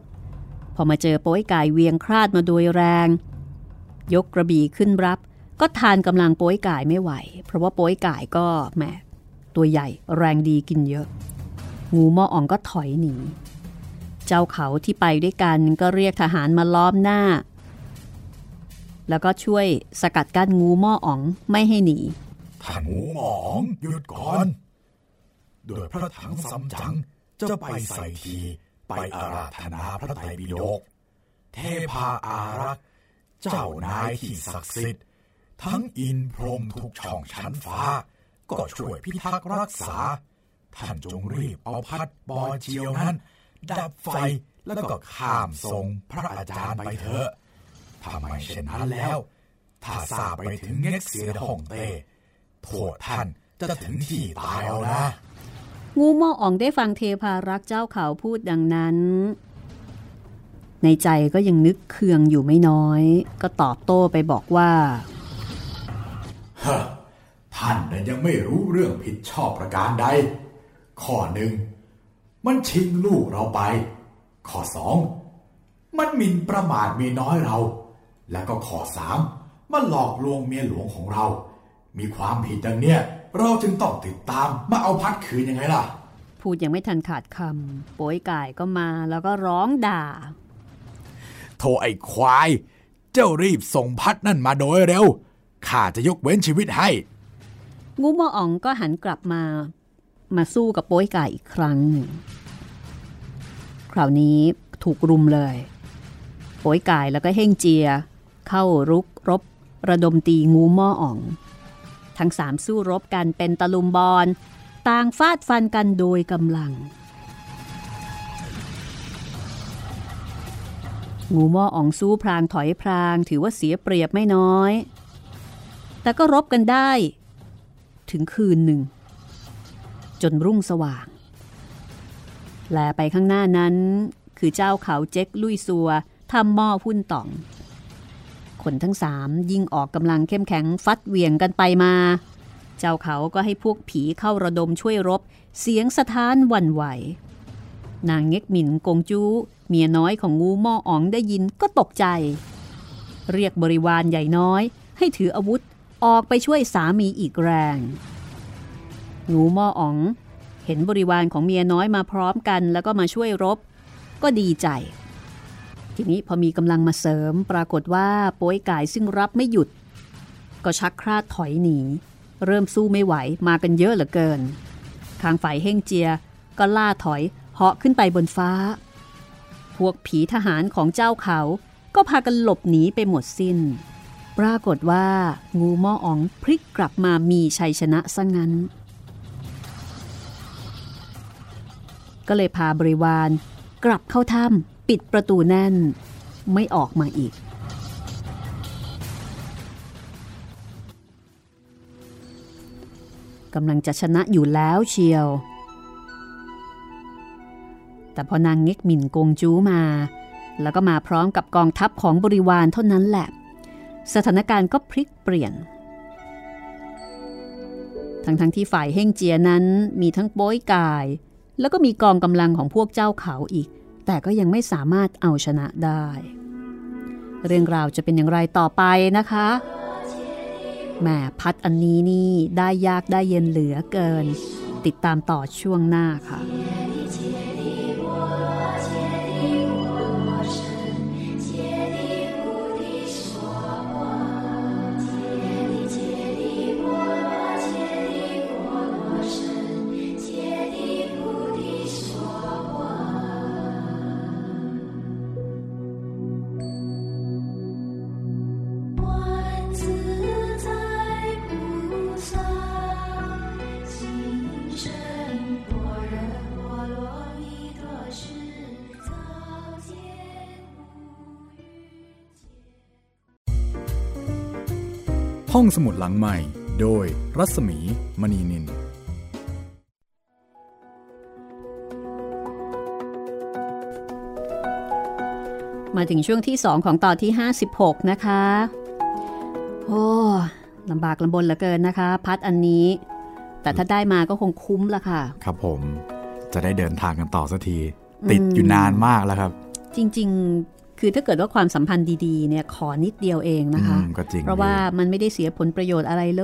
พอมาเจอโป้ยไก่เวียงคราดมาโดยแรง ยกกระบี่ขึ้นรับ ก็ทานกำลังโป้ยไก่ไม่ไหว เพราะว่าโป้ยไก่ก็แหมตัวใหญ่แรงดีกินเยอะ งูหม้ออ่องก็ถอยหนี เจ้าเขาที่ไปด้วยกันก็เรียกทหารมาล้อมหน้า แล้วก็ช่วยสกัดกั้นงูหม้ออ่องไม่ให้หนีท่านงูหมองหยุดก่อน โดยพระถังซัมจังจะไปใส่ทีไปอาราธนาพระไตรปิฎกเทพาอารักษ์เจ้านายที่ศักดิ์สิทธิ์ทั้งอินพรมทุกช่องชั้นฟ้า ก็ช่วยพิทักษ์รักษา ท่านจงรีบเอาพัดบอเจียวนั้น ดับไฟแล้วก็ข้ามทรงพระอาจารย์ไปเถอะถ้าไม่เช่นนั้นแล้ว ถ้าทราบไปถึงเง็กเสียฮ่องเต้โทษท่านจะถึงที่ตายเอานะงูหม้ออ่องได้ฟังเทพารักษ์เจ้าเขาพูดดังนั้น ในใจก็ยังนึกเคืองอยู่ไม่น้อย ก็ตอบโต้ไปบอกว่าฮะท่านน่ะยังไม่รู้เรื่องผิดชอบประการใด ข้อหนึ่ง มันชิงลูกเราไป ข้อสองมันหมิ่นประมาทเมียน้อยเรา แล้วก็ข้อสามมันหลอกลวงเมียหลวงของเรา มีความผิดดังเนี้ยเราจึงต้องติดตามมาเอาพัดคืนยังไงล่ะ พูดยังไม่ทันขาดคำโป้ยก่ายก็มาแล้วก็ร้องด่า โทไอ้ควาย เจ้ารีบส่งพัดนั่นมาโดยเร็วข้าจะยกเว้นชีวิตให้ งูหม้ออ่องก็หันกลับมา มาสู้กับโป้ยก่ายอีกครั้งหนึ่ง คราวนี้ถูกรุมเลย โป้ยก่ายแล้วก็เฮ่งเจีย เข้ารุกรบ ระดมตีงูหม้ออ่อง ทั้งสามสู้รบกันเป็นตะลุมบอลต่างฟาดฟันกันโดยกำลัง งูหม้ออ่องสู้พรางถอยพรางถือว่าเสียเปรียบไม่น้อย แต่ก็รบกันได้ ถึงคืนหนึ่ง จนรุ่งสว่าง แลไปข้างหน้านั้น คือเจ้าเขาเจ๊กลุยซัวทำหม้อพุ่นต่อง คนทั้งสามยิ่งออกกำลังเข้มแข็งฟัดเหวี่ยงกันไปมา เจ้าเขาก็ให้พวกผีเข้าระดมช่วยรบ เสียงสะท้านวันไหว นางเง็กหมินกงจูเมียน้อยของงูหม้ออ๋องได้ยินก็ตกใจ เรียกบริวารใหญ่น้อย ให้ถืออาวุธออกไปช่วยสามีอีกแรง งูม้ออ๋อง เห็นบริวารของเมียน้อยมาพร้อมกัน แล้วก็มาช่วยรบ ก็ดีใจ ทีนี้พอมีกำลังมาเสริมปรากฏว่าโป้ยกายซึ่งรับไม่หยุด ก็ชักคราดถอยหนี เริ่มสู้ไม่ไหวมากันเยอะเหลือเกินทางฝ่ายเฮ่งเจียก็ล่าถอยเหาะขึ้นไปบนฟ้า พวกผีทหารของเจ้าเขา ก็พากันหลบหนีไปหมดสิน้น ปรากฏว่างูม้ออ๋องพลิกกลับมามีชัยชนะซะงั้น ก็เลยพาบริวาร กลับเข้าถ้ำปิดประตูแน่น ไม่ออกมาอีก กำลังจะชนะอยู่แล้วเชียว แต่พอนางเง็กหมินกงจูมา แล้วก็มาพร้อมกับกองทัพของบริวารเท่านั้นแหละ สถานการณ์ก็พลิกเปลี่ยนทั้งทั้งที่ฝ่ายเฮ่งเจียนั้นมีทั้งโป้ยกาย แล้วก็มีกองกำลังของพวกเจ้าเขาอีก แต่ก็ยังไม่สามารถเอาชนะได้ เรื่องราวจะเป็นอย่างไรต่อไปนะคะแหมพัดอันนี้นี่ได้ยากได้เย็นเหลือเกิน ติดตามต่อช่วงหน้าค่ะ ห้องสมุดหลังใหม่ โดยรัศมีมณีนิน มาถึงช่วงที่ 2 ของตอนที่ 56 นะคะ โอ้ลำบากลำบนเหลือเกินนะคะ พัดอันนี้ แต่ถ้าได้มาก็คงคุ้มละค่ะ ครับผมจะได้เดินทางกันต่อสักที ติดอยู่นานมากแล้วครับ จริง ๆ คือถ้าเกิดว่าความสัมพันธ์ดีๆเนี่ยขอนิดเดียวเองนะคะอืมก็จริงเพราะว่ามันไม่ได้เสียผลประโยชน์อะไรเล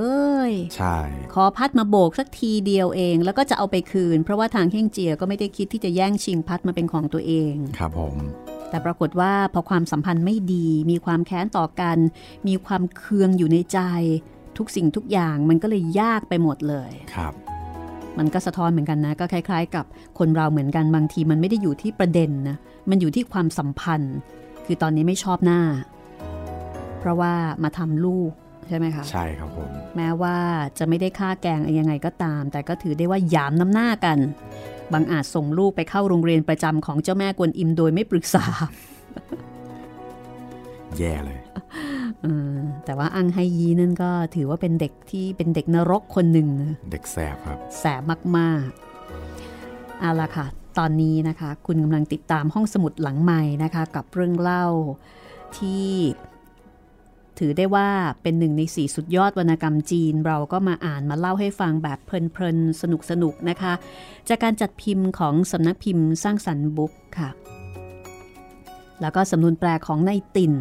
ย ใช่ ขอพัดมาโบกสักทีเดียวเอง แล้วก็จะเอาไปคืน เพราะว่าทางเฮ่งเจียก็ไม่ได้คิดที่จะแย่งชิงพัดมาเป็นของตัวเอง ครับผม แต่ปรากฏว่าพอความสัมพันธ์ไม่ดี มีความแค้นต่อกัน มีความเคืองอยู่ในใจ ทุกสิ่งทุกอย่างมันก็เลยยากไปหมดเลยครับมันก็สะท้อนเหมือนกันนะ ก็คล้าย ๆ กับคนเราเหมือนกันบางทีมันไม่ได้อยู่ที่ประเด็นนะ มันอยู่ที่ความสัมพันธ์ คือตอนนี้ไม่ชอบหน้า เพราะว่ามาทำลูกใช่ไหมคะ ใช่ครับผม แม้ว่าจะไม่ได้ค่าแกงยังไงก็ตาม แต่ก็ถือได้ว่าหยามน้ำหน้ากัน บางอาจส่งลูกไปเข้าโรงเรียนประจำของเจ้าแม่กวนอิมโดยไม่ปรึกษา แย่เลยเออแต่ว่าอังไฮยีนั่นก็ถือว่าเป็นเด็กที่เป็นเด็กนรกคนหนึ่งนะเด็กแสบครับ แสบมากๆเอาละค่ะ ตอนนี้นะคะ คุณกำลังติดตามห้องสมุดหลังใหม่นะคะ กับเรื่องเล่าที่ถือได้ว่าเป็นหนึ่งในสี่สุดยอดวรรณกรรมจีน เราก็มาอ่านมาเล่าให้ฟังแบบเพลินๆ สนุกๆนนะคะ จากการจัดพิมพ์ของสำนักพิมพ์สร้างสรรค์บุ๊กค่ะ แล้วก็สำนวนแปลของนายติ่น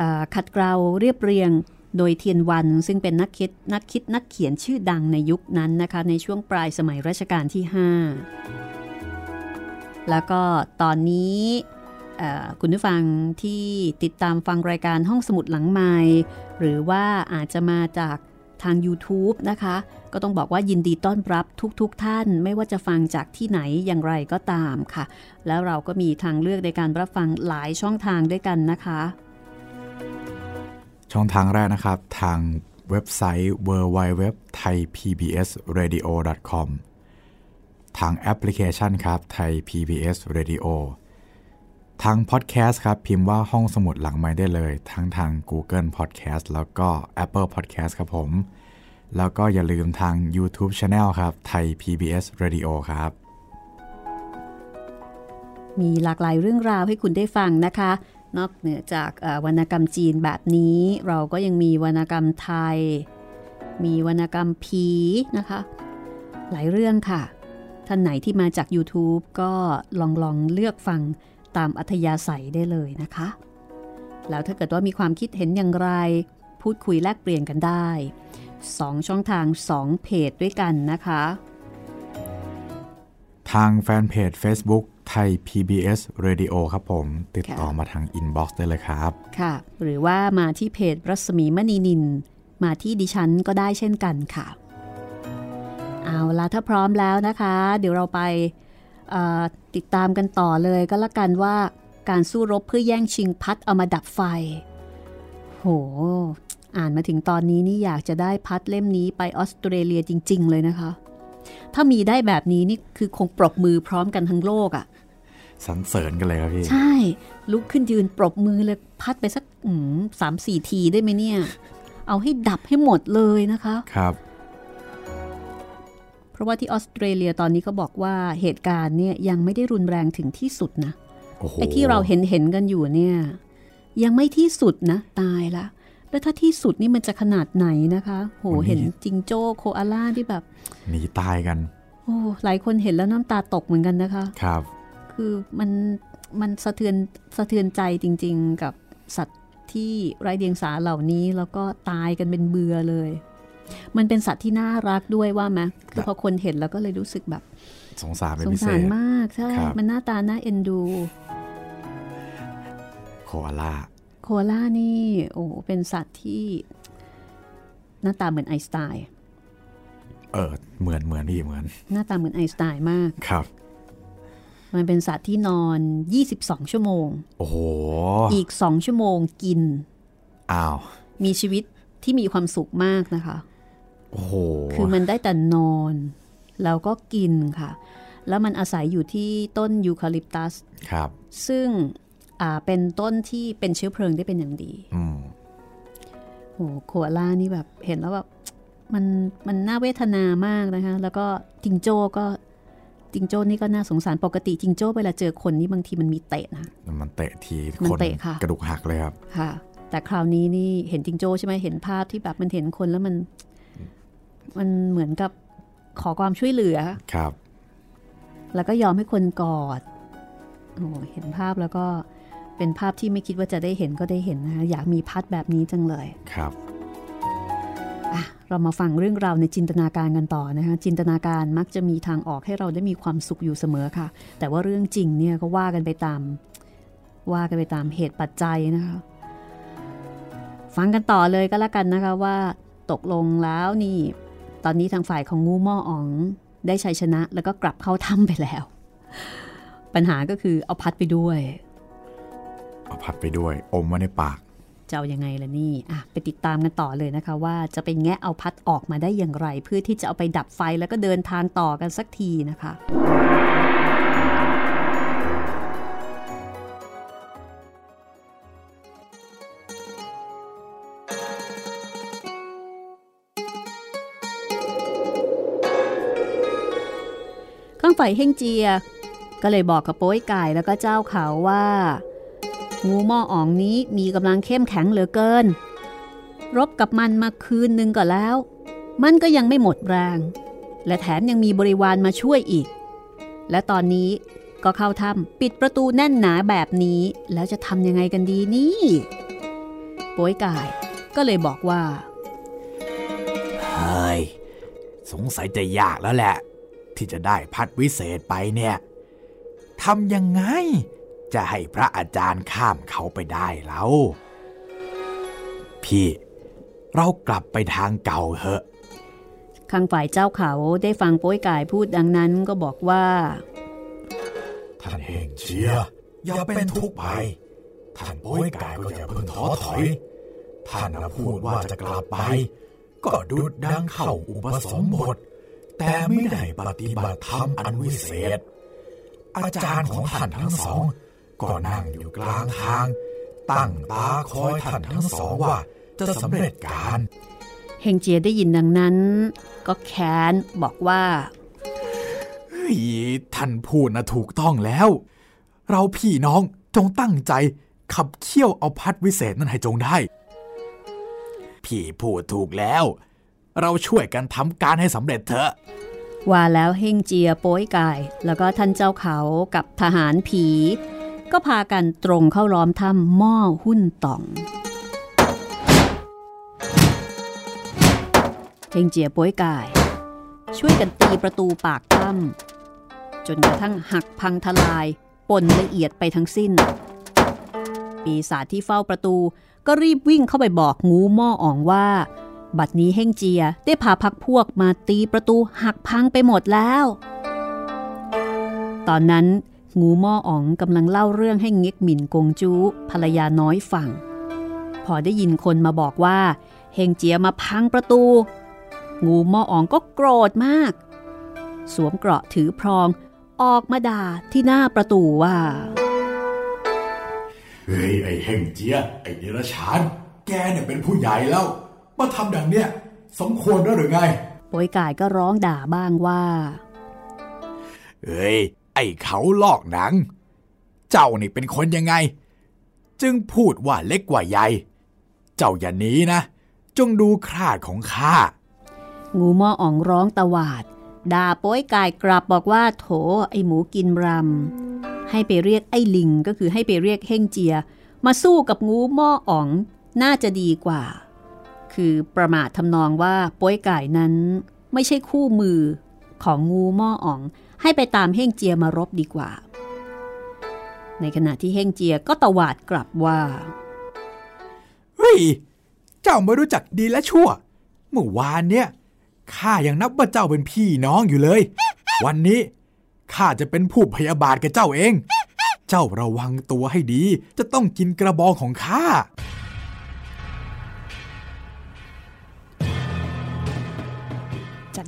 อ่าขัดเกลาเรียบเรียงโดยเทียนวันซึ่งเป็นนักคิดนักคิดนักเขียนชื่อดังในยุคนั้นนะคะ ในช่วงปลายสมัยรัชกาลที่ 5 แล้วก็ตอนนี้คุณผู้ฟังที่ติดตามฟังรายการห้องสมุดหลังใหม่หรือว่าอาจจะมาจากทาง YouTube นะคะ ก็ต้องบอกว่ายินดีต้อนรับทุกๆทท่าน ไม่ว่าจะฟังจากที่ไหนอย่างไรก็ตามค่ะ แล้วเราก็มีทางเลือกในการรับฟังหลายช่องทางด้วยกันนะคะ ช่องทางแรกนะครับ ทางเว็บไซต์ www.thaipbsradio.com ทางแอปพลิเคชันครับ Thai PBS Radio ทางพอดแคสต์ครับ พิมพ์ว่าห้องสมุดหลังไม้ได้เลย ทั้งทาง Google Podcast แล้วก็ Apple Podcast ครับผม แล้วก็อย่าลืมทาง YouTube Channel ครับ Thai PBS Radio ครับ มีหลากหลายเรื่องราวให้คุณได้ฟังนะคะ นอกเหนือจากวรรณกรรมจีนแบบนี้ เราก็ยังมีวรรณกรรมไทย มีวรรณกรรมผีนะคะ หลายเรื่องค่ะ ท่านไหนที่มาจาก YouTube ก็ลองลองเลือกฟังตามอัธยาศัยได้เลยนะคะ แล้วถ้าเกิดว่ามีความคิดเห็นอย่างไร พูดคุยแลกเปลี่ยนกันได้ 2 ช่องทาง 2 เพจด้วยกันนะคะ ทางแฟนเพจ Facebook ไทย PBS Radio ครับผม ติดต่อมาทางอินบ็อกซ์ได้เลยครับ ค่ะ หรือว่ามาที่เพจรัศมีมณีนิน มาที่ดิฉันก็ได้เช่นกันค่ะ เอาละถ้าพร้อมแล้วนะคะ เดี๋ยวเราไปเอ่อติดตามกันต่อเลยก็แล้วกันว่าการสู้รบเพื่อแย่งชิงพัดเอามาดับไฟ โห อ่านมาถึงตอนนี้นี่อยากจะได้พัดเล่มนี้ไปออสเตรเลียจริง ๆ เลยนะคะ ถ้ามีได้แบบนี้นี่คือคงปรบมือพร้อมกันทั้งโลกอะ่ะสันเสริญกันเลยครับพี่ ใช่ ลุกขึ้นยืนปรบมือเลยพัดไปสักอืมสามสี่ทีได้ไหมเนี่ย เอาให้ดับให้หมดเลยนะคะ ครับเพ ราะว่าที่ออสเตรเลียตอนนี้เขาบอกว่าเหตุการณ์เนี่ยยังไม่ได้รุนแรงถึงที่สุดนะโอ้โหไอ้ที่เราเห็นเห็นกันอยู่เนี่ยยังไม่ที่สุดนะตายละ แล้วถ้าที่สุดนี่มันจะขนาดไหนนะคะ โหเห็นจิงโจ้โคอาล่าที่แบบหนีตายกัน โอ้หลายคนเห็นแล้วน้ำตาตกเหมือนกันนะคะ ครับ คือมันมันสะเทือนสะเทือนใจจริง ๆ กับสัตว์ที่ไร้เดียงสาเหล่านี้แล้วก็ตายกันเป็นเบือเลย มันเป็นสัตว์ที่น่ารักด้วยว่าไหมคือพอคนเห็นแล้วก็เลยรู้สึกแบบ สงสารเป็นสงพิเศสารษมากใช่ครับมันหน้าตาน่าเอ็นดู โคอาล่าโคอาล่านี่ โอ้เป็นสัตว์ที่ หน้าตาเหมือนไอน์สไตน์เออเหมือนเหมือนพี่เหมือน หน้าตาเหมือนไอน์สไตน์มากครับมันเป็นสัตว์ที่นอน 22 ชั่วโมง โอ้โห อีก 2 ชั่วโมงกิน อ้าว มีชีวิตที่มีความสุขมากนะคะ โอ้โหคือมันได้แต่นอน แล้วก็กินค่ะ แล้วมันอาศัยอยู่ที่ต้นยูคาลิปตัสครับ ซึ่งอ่าเป็นต้นที่เป็นเชื้อเพลิงได้เป็นอย่างดีอืมโหโคอาล่านี่แบบเห็นแล้วแบบมันมันน่าเวทนามากนะคะ แล้วก็จิงโจ้ก็จิงโจ้นี่ก็น่าสงสารปกติจิงโจ้เวลาเจอคนนี่บางทีมันมีเตะนะ มันเตะทีมันคนเตะค่ะกระดูกหักเลยครับ ค่ะ แต่คราวนี้นี่เห็นจิงโจ้ใช่ไหมเห็นภาพที่แบบมันเห็นคนแล้วมัน มันเหมือนกับขอความช่วยเหลือครับ แล้วก็ยอมให้คนกอดโอ้เห็นภาพแล้วก็เป็นภาพที่ไม่คิดว่าจะได้เห็นก็ได้เห็นนะคะอยากมีพัดแบบนี้จังเลยครับอะเรามาฟังเรื่องราวในจินตนาการกันต่อนะคะจินตนาการมักจะมีทางออกให้เราได้มีความสุขอยู่เสมอค่ะ แต่ว่าเรื่องจริงเนี่ยก็ว่ากันไปตาม ว่ากันไปตามเหตุปัจจัยนะคะฟังกันต่อเลยก็แล้วกันนะคะว่า ตกลงแล้วนี่ ตอนนี้ทางฝ่ายของงูหม้ออ๋องได้ชัยชนะแล้วก็กลับเข้าถ้ำไปแล้ว ปัญหาก็คือเอาพัดไปด้วย เอาพัดไปด้วย อมไว้ในปากจะเอายังไงล่ะนี่อะไปติดตามกันต่อเลยนะคะ ว่าจะไปแงะเอาพัดออกมาได้อย่างไร เพื่อที่จะเอาไปดับไฟแล้วก็เดินทางต่อกันสักทีนะคะ ข้างฝ่ายเฮงเจีย ก็เลยบอกกับโป้ยไก่แล้วก็เจ้าเขาว่า งูหม้ออ่องนี้มีกำลังเข้มแข็งเหลือเกิน รบกับมันมาคืนหนึ่งก่อนแล้ว มันก็ยังไม่หมดแรง และแถมยังมีบริวารมาช่วยอีก และตอนนี้ก็เข้าถ้ำปิดประตูแน่นหนาแบบนี้ แล้วจะทำยังไงกันดีนี่โป้ยกายก็เลยบอกว่าเฮ้ยสงสัยจะยากแล้วแหละ ที่จะได้พัดวิเศษไปเนี่ยทำยังไง จะให้พระอาจารย์ข้ามเขาไปได้แล้ว พี่ เรากลับไปทางเก่าเถอะข้างฝ่ายเจ้าเขาได้ฟังโป้ยกายพูดดังนั้นก็บอกว่า ท่านเฮงเชียอย่าเป็นทุกข์ไป ท่านโป้ยกายก็อย่าเพิ่งท้อถอย ท่านนะพูดว่าจะกลับไป ก็ดุดดังเข้าอุปสมบท แต่ไม่ได้ปฏิบัติธรรมอันวิเศษ อาจารย์ของท่านทั้งสอง ก็นั่งอยู่กลางทาง ตั้งตาคอยท่านทั้งสองว่าจะสำเร็จการเฮงเจียได้ยินดังนั้น ก็แค้นบอกว่าเฮ้ยท่านพูดนะถูกต้องแล้ว เราพี่น้องจงตั้งใจขับเคี่ยวเอาพัดวิเศษนั้นให้จงได้ พี่พูดถูกแล้ว เราช่วยกันทำการให้สำเร็จเถอะ ว่าแล้วเฮงเจียโป้ยกาย แล้วก็ท่านเจ้าเขากับทหารผี ก็พากันตรงเข้าล้อมถ้ำหม้อหุ้นต่องเฮงเจียโป้ยกาย ช่วยกันตีประตูปากถ้ำจนกระทั่งหักพังทลายปนละเอียดไปทั้งสิ้น ปีศาจที่เฝ้าประตูก็รีบวิ่งเข้าไปบอกงูหม้ออ่องว่า บัดนี้เฮงเจียได้พาพักพวกมาตีประตูหักพังไปหมดแล้ว ตอนนั้นงูม้ออ๋องกำลังเล่าเรื่องให้เง็กหมิ่นกงจูภรรยาน้อยฟัง พอได้ยินคนมาบอกว่าเฮงเจียมาพังประตู งูม้ออ๋องก็โกรธมาก สวมเกราะถือพรอง ออกมาด่าที่หน้าประตูว่าเฮ้ยไอ้เฮงเจียไอ้เดรัจฉาน แกเนี่ยเป็นผู้ใหญ่แล้ว มาทำดังเนี้ยสมควรแล้วหรือไงโปยกายก็ร้องด่าบ้างว่า เอ้ย ไอ้เขาลอกหนัง เจ้านี่เป็นคนยังไง จึงพูดว่าเล็กกว่าใหญ่ เจ้าอย่าหนี้นะ จงดูคราดของข้า งูหม้ออ่องร้องตวาด ด่าโป้ยกายกลับบอกว่า โถ ไอหมูกินรำ ให้ไปเรียกไอ้ลิงก็คือให้ไปเรียกเฮ่งเจีย มาสู้กับงูหม้ออ่อง น่าจะดีกว่า คือประมาททำนองว่าป้ยกายนั้น ไม่ใช่คู่มือของงูหม้ออ่อง ให้ไปตามเฮ่งเจียมารบดีกว่า ในขณะที่เฮ่งเจียก็ตวาดกลับว่า เฮ้ย เจ้าไม่รู้จักดีและชั่ว เมื่อวานเนี่ยข้ายังนับว่าเจ้าเป็นพี่น้องอยู่เลย วันนี้ข้าจะเป็นผู้พยาบาทกับเจ้าเอง เจ้าระวังตัวให้ดี จะต้องกินกระบองของข้า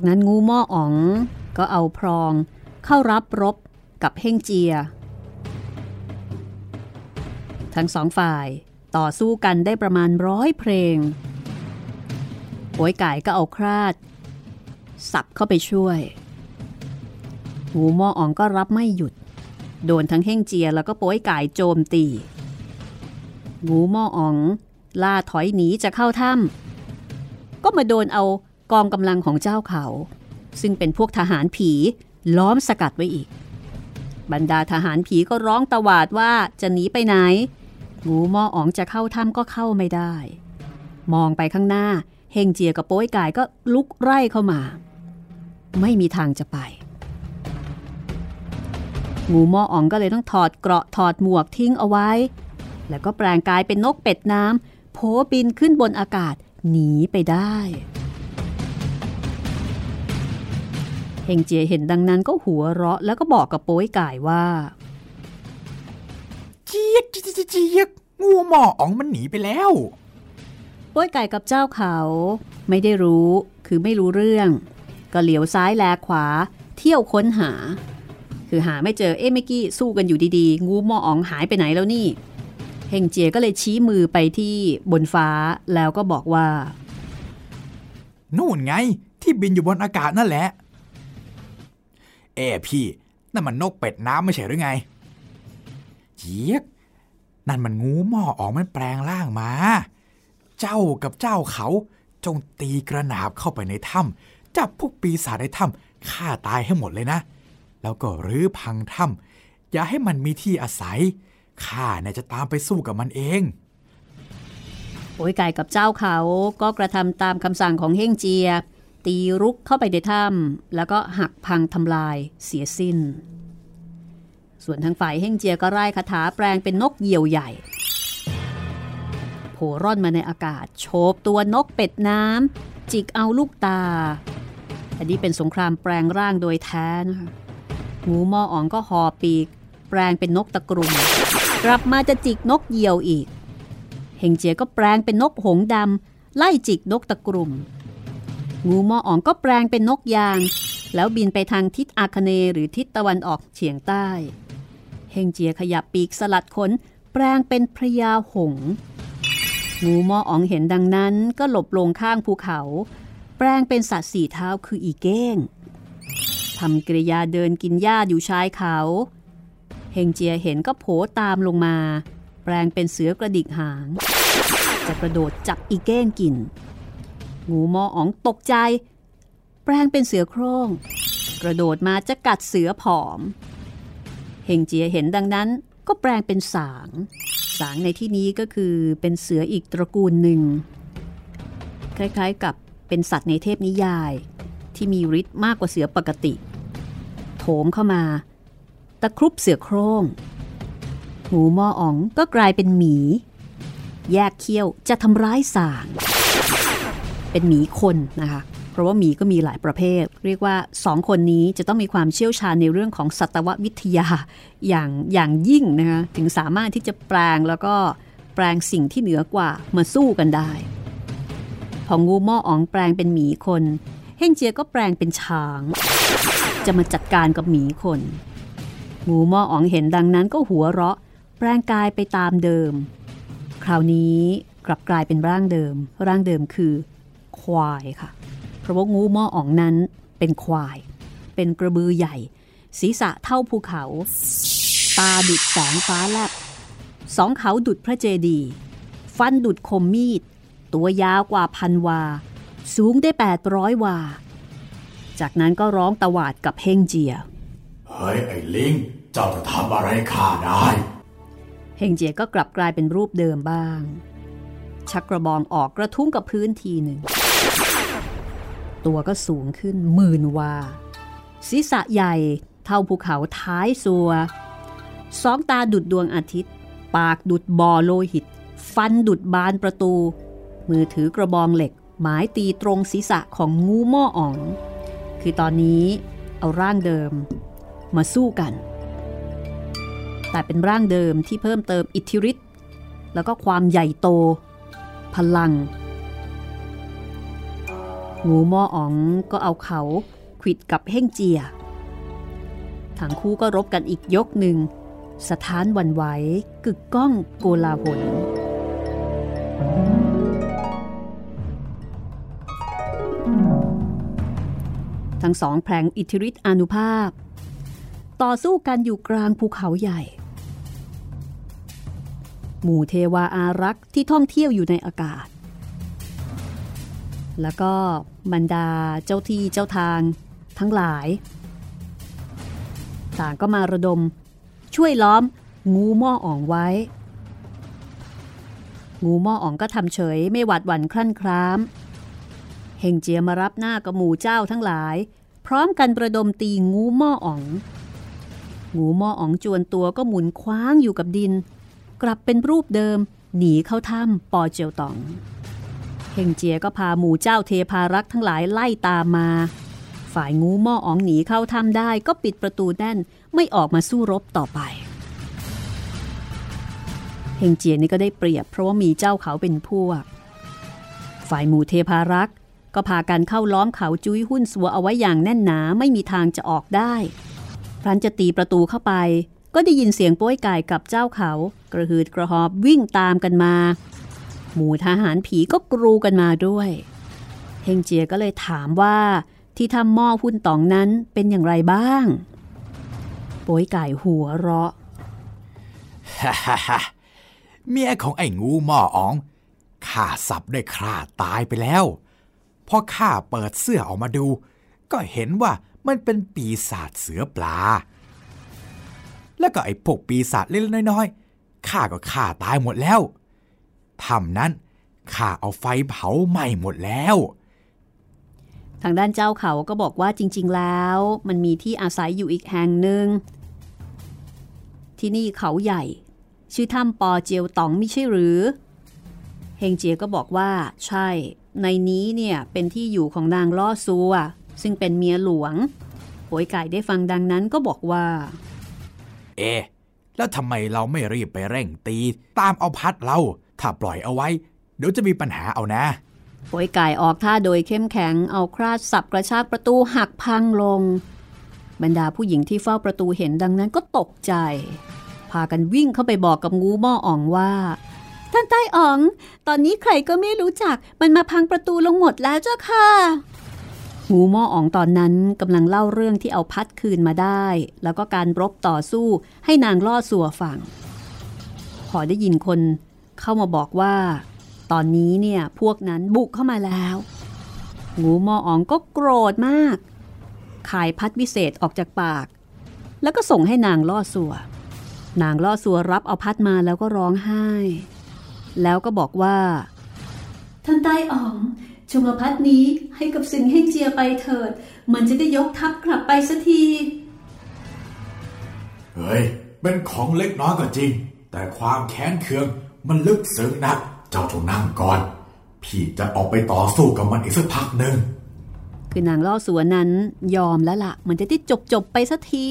นั้นงูหม้ออ๋องก็เอาพรองเข้ารับรบกับเฮ่งเจีย ทั้งสองฝ่ายต่อสู้กันได้ประมาณร้อยเพลงโวยไก่ก็เอาคราด สับเข้าไปช่วยงูหม้ออ๋องก็รับไม่หยุด โดนทั้งเฮ่งเจียแล้วก็โป้ยไก่โจมตีงูหม้ออ๋องล่าถอยหนีจะเข้าถ้ำก็มาโดนเอา กองกำลังของเจ้าเขา ซึ่งเป็นพวกทหารผีล้อมสกัดไว้อีก บรรดาทหารผีก็ร้องตวาดว่าจะหนีไปไหน งูหม้ออ๋องจะเข้าถ้ำก็เข้าไม่ได้ มองไปข้างหน้า เฮงเจียกับโป้ยกายก็ลุกไร่เข้ามา ไม่มีทางจะไป งูหม้ออ๋องก็เลยต้องถอดเกราะถอดหมวกทิ้งเอาไว้ แล้วก็แปลงกายเป็นนกเป็ดน้ำโผบินขึ้นบนอากาศหนีไปได้ ฮงเจียเห็นดังนั้นก็หัวเราะแล้วก็บอกกับโป้ยกายว่าเจี๊ยกเจี๊ยกเจี๊ยกงูหมออ๋องมันหนีไปแล้วโป้ยไก่กับเจ้าเขาไม่ได้รู้คือไม่รู้เรื่อง ก็เหลียวซ้ายแลขวา เที่ยวค้นหา คือหาไม่เจอเอ๊ะเมื่อกี้สู้กันอยู่ดีๆ งูหมออ๋องหายไปไหนแล้วนี่เฮงเจียก็เลยชี้มือไปที่บนฟ้าแล้วก็บอกว่า นู่นไงที่บินอยู่บนอากาศนั่นแหละเอ้พี่นั่นมันนกเป็ดน้ำไม่ใช่หรือไงเจี๊ยกนั่นมันงูหม้ออองมันแปลงร่างมา เจ้ากับเจ้าเขาจงตีกระหนาบเข้าไปในถ้ำจับพวกปีศาจในถ้ำฆ่าตายให้หมดเลยนะ แล้วก็รื้อพังถ้ำอย่าให้มันมีที่อาศัยข้าเนี่ยจะตามไปสู้กับมันเองโป้ยไก่กับเจ้าเขาก็กระทำตามคำสั่งของเฮงเจีย ตีรุกเข้าไปในถ้ำแล้วก็หักพังทำลายเสียสิ้น ส่วนทางฝ่ายเฮงเจียก็ไล่คาถาแปลงเป็นนกเหยี่ยวใหญ่โผร่อนมาในอากาศโฉบตัวนกเป็ดน้ำจิกเอาลูกตา อันนี้เป็นสงครามแปลงร่างโดยแท้นะคะงูมออ๋องก็หอปีก แปลงเป็นนกตะกรุมกลับมาจะจิกนกเหยี่ยวอีกเฮงเจียก็แปลงเป็นนกหงส์ดำไล่จิกนกตะกรุม งูมออ๋องก็แปลงเป็นนกยาง แล้วบินไปทางทิศอาคเนหรือทิศตะวันออกเฉียงใต้ เฮงเจียขยับปีกสลัดขนแปลงเป็นพระยาหง งูมออ๋องเห็นดังนั้นก็หลบลงข้างภูเขา แปลงเป็นสัตว์สี่เท้าคืออีเก้งทำกริยาเดินกินหญ้าอยู่ชายเขา เฮงเจียเห็นก็โผตามลงมา แปลงเป็นเสือกระดิกหาง จะกระโดดจับอีเก้งกิน งูมออ๋องตกใจ แปลงเป็นเสือโคร่ง กระโดดมาจะกัดเสือผอม เฮงเจียเห็นดังนั้นก็แปลงเป็นสาง สางในที่นี้ก็คือเป็นเสืออีกตระกูลหนึ่ง คล้ายๆกับเป็นสัตว์ในเทพนิยาย ที่มีฤทธิ์มากกว่าเสือปกติ โถมเข้ามา ตะครุบเสือโคร่งงูมออ๋องก็กลายเป็นหมี แยกเขี้ยวจะทำร้ายสาง เป็นหมีคนนะคะ เพราะว่าหมีก็มีหลายประเภท เรียกว่าสองคนนี้จะต้องมีความเชี่ยวชาญในเรื่องของสัตววิทยาอย่างอย่างยิ่งนะคะถึงสามารถที่จะแปลงแล้วก็แปลงสิ่งที่เหนือกว่ามาสู้กันได้ พองูหม้ออ๋องแปลงเป็นหมีคนเฮงเจียก็แปลงเป็นช้าง จะมาจัดการกับหมีคนงูหม้ออ๋องเห็นดังนั้นก็หัวเราะ แปลงกายไปตามเดิม คราวนี้กลับกลายเป็นร่างเดิม ร่างเดิมคือ ควายค่ะ เพราะว่างูหม้ออ๋องนั้นเป็นควาย เป็นกระบือใหญ่ ศีรษะเท่าภูเขา ตาดุดแสงฟ้าแลบสองเขาดุดพระเจดีย์ฟันดุดคมมีด ตัวยาวกว่าพันวา สูงได้ 800 วา จากนั้นก็ร้องตวาดกับเฮงเจีย เฮ้ย ไอ้ลิง เจ้าจะทำอะไรข้าได้เฮงเจียก็กลับกลายเป็นรูปเดิมบ้าง ชักกระบองออกกระทุ้งกับพื้นทีหนึ่ง ตัวก็สูงขึ้นหมื่นวา ศีรษะใหญ่เท่าภูเขาท้ายสัว สองตาดุดดวงอาทิตย์ ปากดุดบ่อโลหิต ฟันดุดบานประตู มือถือกระบองเหล็ก หมายตีตรงศีรษะของงูหม้ออ๋อง คือตอนนี้เอาร่างเดิมมาสู้กัน แต่เป็นร่างเดิมที่เพิ่มเติมอิทธิฤทธิ์แล้วก็ความใหญ่โต พลัง หม้ออ๋องก็เอาเขาขิดกับเฮ่งเจียทั้งคู่ก็รบกันอีกยกหนึ่ง สถานวันไหวกึกก้องโกลาหลทั้งสองแผลงอิทธิฤทธิ์อนุภาพ ต่อสู้กันอยู่กลางภูเขาใหญ่ หมู่เทวาอารักษ์ที่ท่องเที่ยวอยู่ในอากาศ แล้วก็บรรดาเจ้าที่เจ้าทางทั้งหลาย ต่างก็มาระดม ช่วยล้อมงูหม้ออ่องไว้ งูหม้ออ๋องก็ทำเฉยไม่หวาดหวั่นคลั่นครามเฮงเจียมารับหน้ากับหมู่เจ้าทั้งหลาย พร้อมกันประดมตีงูหม้ออ๋อง งูหม้ออ๋องจวนตัวก็หมุนคว้างอยู่กับดิน กลับเป็นรูปเดิม หนีเข้าถ้ำปอเจียวตอง เฮงเจียก็พาหมู่เจ้าเทพารักษ์ทั้งหลายไล่ตามมา ฝ่ายงูหม้ออ๋องหนีเข้าถ้ำได้ก็ปิดประตูแน่นไม่ออกมาสู้รบต่อไปเฮงเจียนี่ก็ได้เปรียบเพราะว่ามีเจ้าเขาเป็นพวก ฝ่ายหมู่เทพารักษ์ก็พากันเข้าล้อมเขาจุ้ยหุ้นสัวเอาไว้อย่างแน่นหนาไม่มีทางจะออกได้พรันจะตีประตูเข้าไป ก็ได้ยินเสียงโป้ยไก่กับเจ้าเขา กระหืดกระหอบวิ่งตามกันมา หมู่ทหารผีก็กรูกันมาด้วย เฮงเจียก็เลยถามว่าที่ทำหม้อหุ้นตองนั้นเป็นอย่างไรบ้างโป้ยไก่หัวเราะฮ่าฮ่าฮ่าเมียของไอ้งูหม้ออ๋องข้าสับได้คราตายไปแล้วพอข้าเปิดเสื้อออกมาดู ก็เห็นว่ามันเป็นปีศาจเสือปลา แล้วก็ไอ้พวกปีศาจเล็กๆน้อยๆข้าก็ฆ่าตายหมดแล้ว ทำนั้นข้าเอาไฟเผาไหม้หมดแล้ว ทางด้านเจ้าเขาก็บอกว่าจริง ๆ แล้ว มันมีที่อาศัยอยู่อีกแห่งหนึ่ง ที่นี่เขาใหญ่ ชื่อถ้ำปอเจียวตองไม่ใช่หรือ เฮงเจียก็บอกว่า ใช่ ในนี้เนี่ยเป็นที่อยู่ของนางล่อซัว ซึ่งเป็นเมียหลวงโผยไก่ได้ฟังดังนั้นก็บอกว่า เอะแล้วทำไมเราไม่รีบไปเร่งตี ตามเอาพัดเรา ถ้าปล่อยเอาไว้ เดี๋ยวจะมีปัญหาเอานะโวยไก่ออกท่าโดยเข้มแข็งเอาคราดสับกระชากประตูหักพังลง บรรดาผู้หญิงที่เฝ้าประตูเห็นดังนั้นก็ตกใจ พากันวิ่งเข้าไปบอกกับงูหม้ออ่องว่า ท่านใต้อ๋อง ตอนนี้ใครก็ไม่รู้จักมันมาพังประตูลงหมดแล้วเจ้าค่ะงูหม้ออ่องตอนนั้นกำลังเล่าเรื่องที่เอาพัดคืนมาได้ แล้วก็การรบต่อสู้ให้นางล่อสัวฟังพอได้ยินคน เข้ามาบอกว่า ตอนนี้เนี่ยพวกนั้นบุกเข้ามาแล้ว งูหมออ๋องก็โกรธมาก ขายพัดวิเศษออกจากปาก แล้วก็ส่งให้นางล่อสัวนางล่อสัวรับเอาพัดมาแล้วก็ร้องไห้ แล้วก็บอกว่า ท่านใต้อ๋องจงเอาพัดนี้ให้กับสิงเฮงเจียไปเถิด มันจะได้ยกทัพกลับไปสักที เฮ้ย เป็นของเล็กน้อยก็จริง แต่ความแค้นเคือง มันลึกซึ้งนัก เจ้าจงนั่งก่อน พี่จะออกไปต่อสู้กับมันอีกสักพักหนึ่ง คือนางล่อสวนนั้นยอมแล้วละ่ะ มันจะได้จบจบไปสักที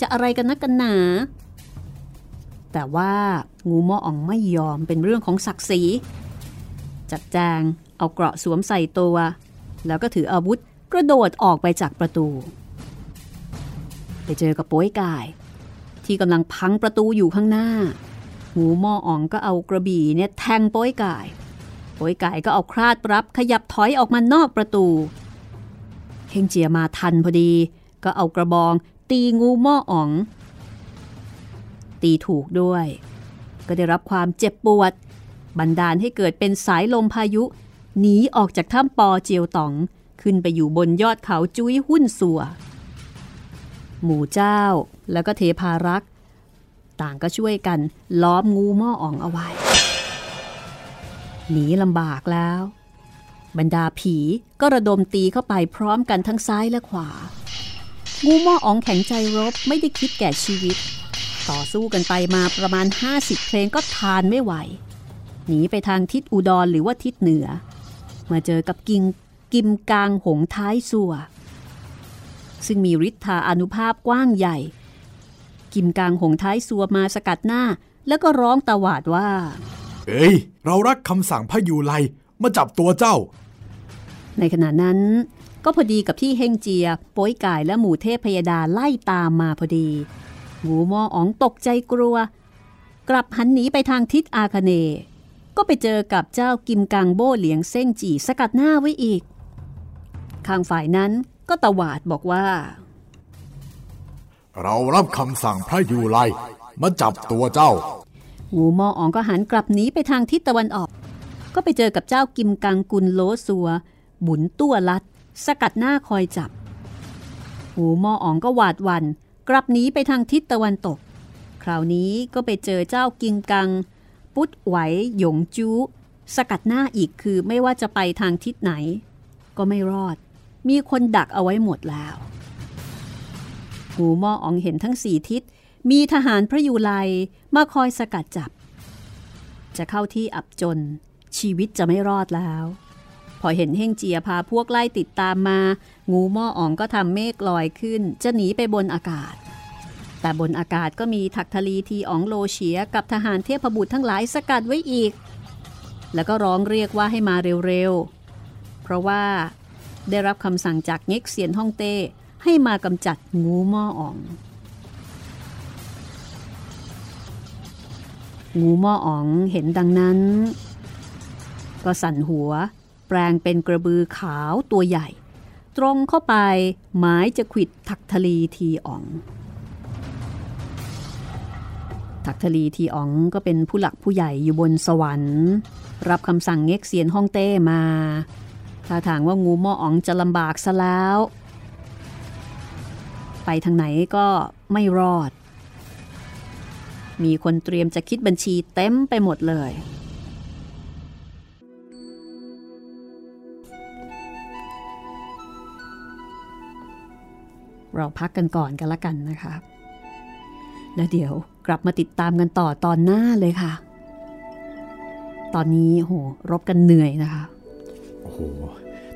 จะอะไรกันนักกันหนา แต่ว่างูมออ่องไม่ยอมเป็นเรื่องของศักดิ์ศรี จัดแจงเอาเกราะสวมใส่ตัว แล้วก็ถืออาวุธกระโดดออกไปจากประตู ไปเจอกับโป้ยกาย ที่กำลังพังประตูอยู่ข้างหน้า งูหม้ออ่องก็เอากระบี่เนี่ยแทงโป้ยกายโป้ยกายก็เอาคราดรับขยับถอยออกมานอกประตูเฮงเจียมาทันพอดี ก็เอากระบอง ตีงูหม้ออ๋อง ตีถูกด้วย ก็ได้รับความเจ็บปวด บันดาลให้เกิดเป็นสายลมพายุ หนีออกจากถ้ำปอเจียวตอง ขึ้นไปอยู่บนยอดเขาจุ้ยหุ้นสัว หมู่เจ้าแล้วก็เทพารักษ์ ต่างก็ช่วยกันล้อมงูหม้ออ่องเอาไว้ หนีลำบากแล้ว บรรดาผีก็ระดมตีเข้าไปพร้อมกันทั้งซ้ายและขวา งูหม้ออ๋องแข็งใจรบไม่ได้คิดแก่ชีวิต ต่อสู้กันไปมาประมาณ 50 เพลงก็ทานไม่ไหว หนีไปทางทิศอุดรหรือว่าทิศเหนือ มาเจอกับกิงกิมกางหงท้ายสัวซึ่งมีฤทธาอนุภาพกว้างใหญ่ กิมกางหงท้ายสัวมาสกัดหน้า แล้วก็ร้องตวาดว่า เอ้ย เรารักคำสั่งพระยูไลมาจับตัวเจ้า ในขณะนั้น ก็พอดีกับที่เฮงเจียโป้ยก่ายและหมู่เทพพยดาไล่ตามมาพอดีงูหมออ๋องตกใจกลัว กลับหันหนีไปทางทิศอาคเนย์ก็ไปเจอกับเจ้ากิมกังโบ้เหลียงเส้งจีสกัดหน้าไว้อีก ข้างฝ่ายนั้นก็ตวาดบอกว่า เรารับคำสั่งพระยูไลมาจับตัวเจ้า งูมออ๋องก็หันกลับหนีไปทางทิศตะวันออก ก็ไปเจอกับเจ้ากิมกังกุลโลสัว บุญตัวลัด สกัดหน้าคอยจับ งูมออ๋องก็หวาดวัน กลับหนีไปทางทิศตะวันตก คราวนี้ก็ไปเจอเจ้ากิมกัง ปุดไหวหยงจูสกัดหน้าอีกคือไม่ว่าจะไปทางทิศไหน ก็ไม่รอด มีคนดักเอาไว้หมดแล้ว หูมออองเห็นทั้งสี่ทิศ มีทหารพระยูไลมาคอยสกัดจับ จะเข้าที่อับจน ชีวิตจะไม่รอดแล้ว พอเห็นเฮ่งเจียพาพวกไล่ติดตามมา งูม้ออ๋องก็ทำเมฆลอยขึ้น จะหนีไปบนอากาศ แต่บนอากาศก็มีถักทลีทีอ๋องโลเฉียกับทหารเทพบุตรทั้งหลายสกัดไว้อีก แล้วก็ร้องเรียกว่าให้มาเร็วๆ เพราะว่าได้รับคำสั่งจากเง็กเซียนฮ่องเต้ ให้มากำจัดงูหม้ออ๋อง งูหม้ออ๋องเห็นดังนั้น ก็สั่นหัว แปลงเป็นกระบือขาวตัวใหญ่ ตรงเข้าไปหมายจะขิดถักทลีทีอ๋อง ถักทลีทีอ๋องก็เป็นผู้หลักผู้ใหญ่อยู่บนสวรรค์ รับคำสั่งเง็กเซียนฮ่องเต้มาถ้าทางว่างูหม้ออ๋องจะลำบากซะแล้ว ไปทางไหนก็ไม่รอด มีคนเตรียมจะคิดบัญชีเต็มไปหมดเลย เราพักกันก่อนกันละกันนะคะ แล้วเดี๋ยวกลับมาติดตามกันต่อตอนหน้าเลยค่ะ ตอนนี้โหรบกันเหนื่อยนะคะ โอ้โห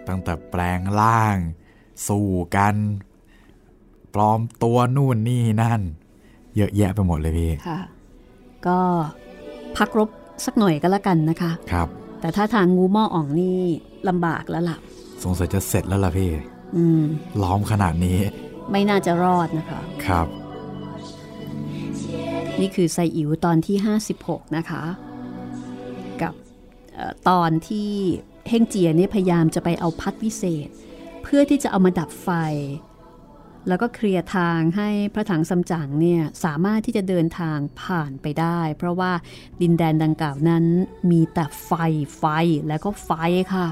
ตั้งแต่แปลงร่าง สู้กัน ปลอมตัวนู่นนี่นั่น เยอะแยะไปหมดเลยพี่ค่ะ ก็พักรบสักหน่อยก็แล้วกันนะคะ ครับ แต่ถ้าทางงูหม้ออ่องนี่ลำบากแล้วล่ะ สงสัยจะเสร็จแล้วล่ะพี่อืมล้อมขนาดนี้ ไม่น่าจะรอดนะคะ ครับ นี่คือไซอิ๋วตอนที่ 56 นะคะ กับเอ่อตอนที่เฮงเจียเนี่ยพยายามจะไปเอาพัดวิเศษ เพื่อที่จะเอามาดับไฟ แล้วก็เคลียร์ทางให้พระถังซัมจั๋งเนี่ยสามารถที่จะเดินทางผ่านไปได้ เพราะว่าดินแดนดังกล่าวนั้นมีแต่ไฟไฟแล้วก็ไฟค่ะ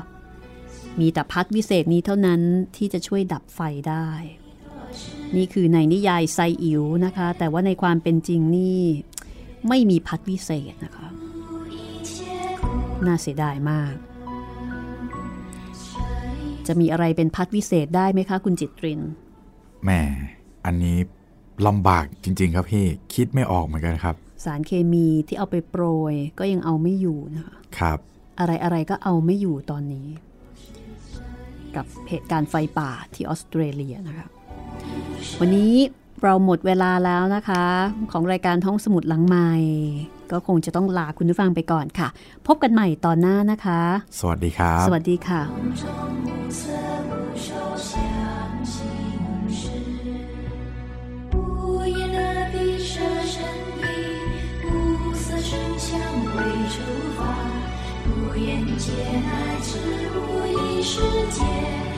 มีแต่พัดวิเศษนี้เท่านั้นที่จะช่วยดับไฟได้ นี่คือในนิยายไซอิ๋วนะคะ แต่ว่าในความเป็นจริงนี่ไม่มีพัดวิเศษนะคะ น่าเสียดายมาก จะมีอะไรเป็นพัดวิเศษได้ไหมคะ คุณจิตริน แหม่อันนี้ลำบากจริง ๆ ครับพี่คิดไม่ออกเหมือนกันครับ สารเคมีที่เอาไปโปรยก็ยังเอาไม่อยู่นะคะครับ อะไรอะไรก็เอาไม่อยู่ตอนนี้ กับเหตุการณ์ไฟป่าที่ออสเตรเลียนะคะวันนี้เราหมดเวลาแล้วนะคะ ของรายการท้องสมุดหลังใหม่ก็คงจะต้องลาคุณผู้ฟังไปก่อนค่ะ พบกันใหม่ตอนหน้านะคะ สวัสดีครับ สวัสดีค่ะ 声响未出发不愿接纳这无意识界